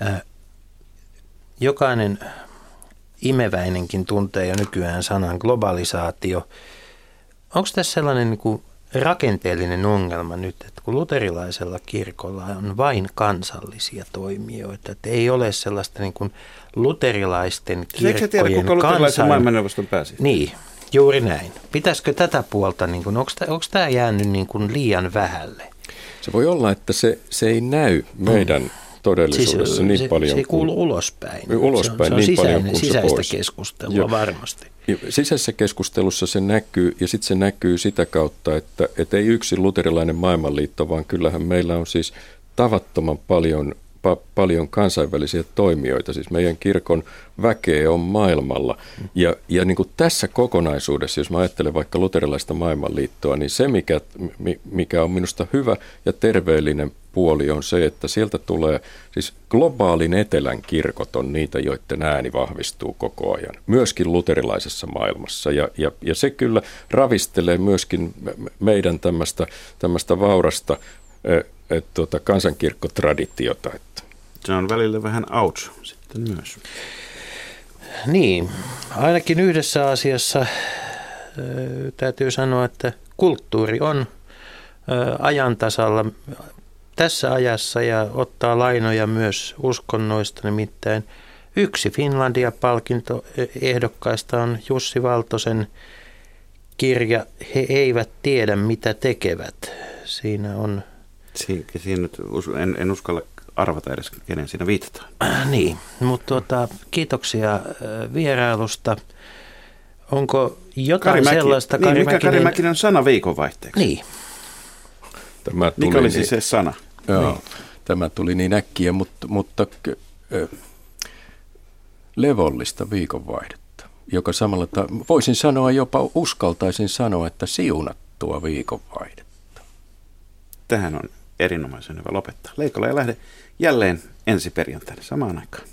A: Ö, jokainen imeväinenkin tuntee jo nykyään sanan globalisaatio. Onko tässä sellainen niin kuin rakenteellinen ongelma nyt, että kun luterilaisella kirkolla on vain kansallisia toimijoita, että ei ole sellaista niin kuin luterilaisten kirkkojen
E: Eikö tiedä, kuka luterilaisen maailmanneuvoston pääsi?
A: Niin, juuri näin. Pitäisikö tätä puolta, niin kuin, onko, onko tämä jäänyt niin kuin liian vähälle?
B: Se voi olla, että se, se ei näy meidän mm todellisuudessa siis,
A: niin
B: se, paljon.
A: Se ei kuulu ulospäin.
B: Ulospäin
A: se on, se on
B: niin
A: sisäinen,
B: paljon kuin
A: sisäistä
B: pois.
A: keskustelua Joo. varmasti.
B: Sisäisessä keskustelussa se näkyy, ja sitten se näkyy sitä kautta, että, että ei yksin luterilainen maailmanliitto, vaan kyllähän meillä on siis tavattoman paljon pa- paljon kansainvälisiä toimijoita, siis meidän kirkon väkeä on maailmalla. Ja, ja niin kuin tässä kokonaisuudessa, jos mä ajattelen vaikka luterilaista maailmanliittoa, niin se mikä, mikä on minusta hyvä ja terveellinen puoli on se, että sieltä tulee, siis globaalin etelän kirkot on niitä, joiden ääni vahvistuu koko ajan, myöskin luterilaisessa maailmassa. Ja, ja, ja se kyllä ravistelee myöskin meidän tämmöistä vaurasta et, tuota, kansankirkkotraditiota. Että.
E: Se on välillä vähän ouch sitten myös.
A: Niin, ainakin yhdessä asiassa täytyy sanoa, että kulttuuri on ajantasalla tässä ajassa ja ottaa lainoja myös uskonnoista. Nimittäin yksi Finlandia-palkinto ehdokkaista on Jussi Valtosen kirja He eivät tiedä mitä tekevät. Siinä on...
E: Siinä, siinä nyt en, en uskalla arvata edes, kenen siinä viitataan.
A: Äh, niin, mutta tuota, kiitoksia äh, vierailusta. Onko jotain
E: Kari Mäki,
A: sellaista...
E: Niin, Kari mikä Mäkinen, Kari Mäkinen on sana viikonvaihteeksi?
A: Niin.
E: Tämä tuli mikä olisi niin, se sana?
B: Joo, niin. tämä tuli niin äkkiä, mutta, mutta äh, levollista viikonvaihdetta, joka samalla, ta- voisin sanoa jopa, uskaltaisin sanoa, että siunattua viikonvaihdetta.
E: Tähän on erinomaisen hyvä lopettaa. Leikolla ja lähde jälleen ensi perjantaina samaan aikaan.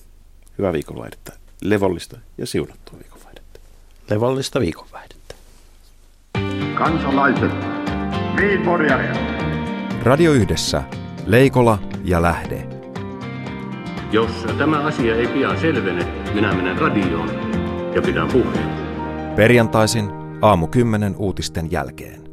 E: Hyvää viikonvaihdetta, levollista ja siunattua viikonvaihdetta.
A: Levollista viikonvaihdetta.
C: Kansalaiset, Radio Yhdessä, Leikola ja Lähde.
D: Jos tämä asia ei pian selvene, minä menen radioon ja pidän puheen.
C: Perjantaisin aamu 10 uutisten jälkeen.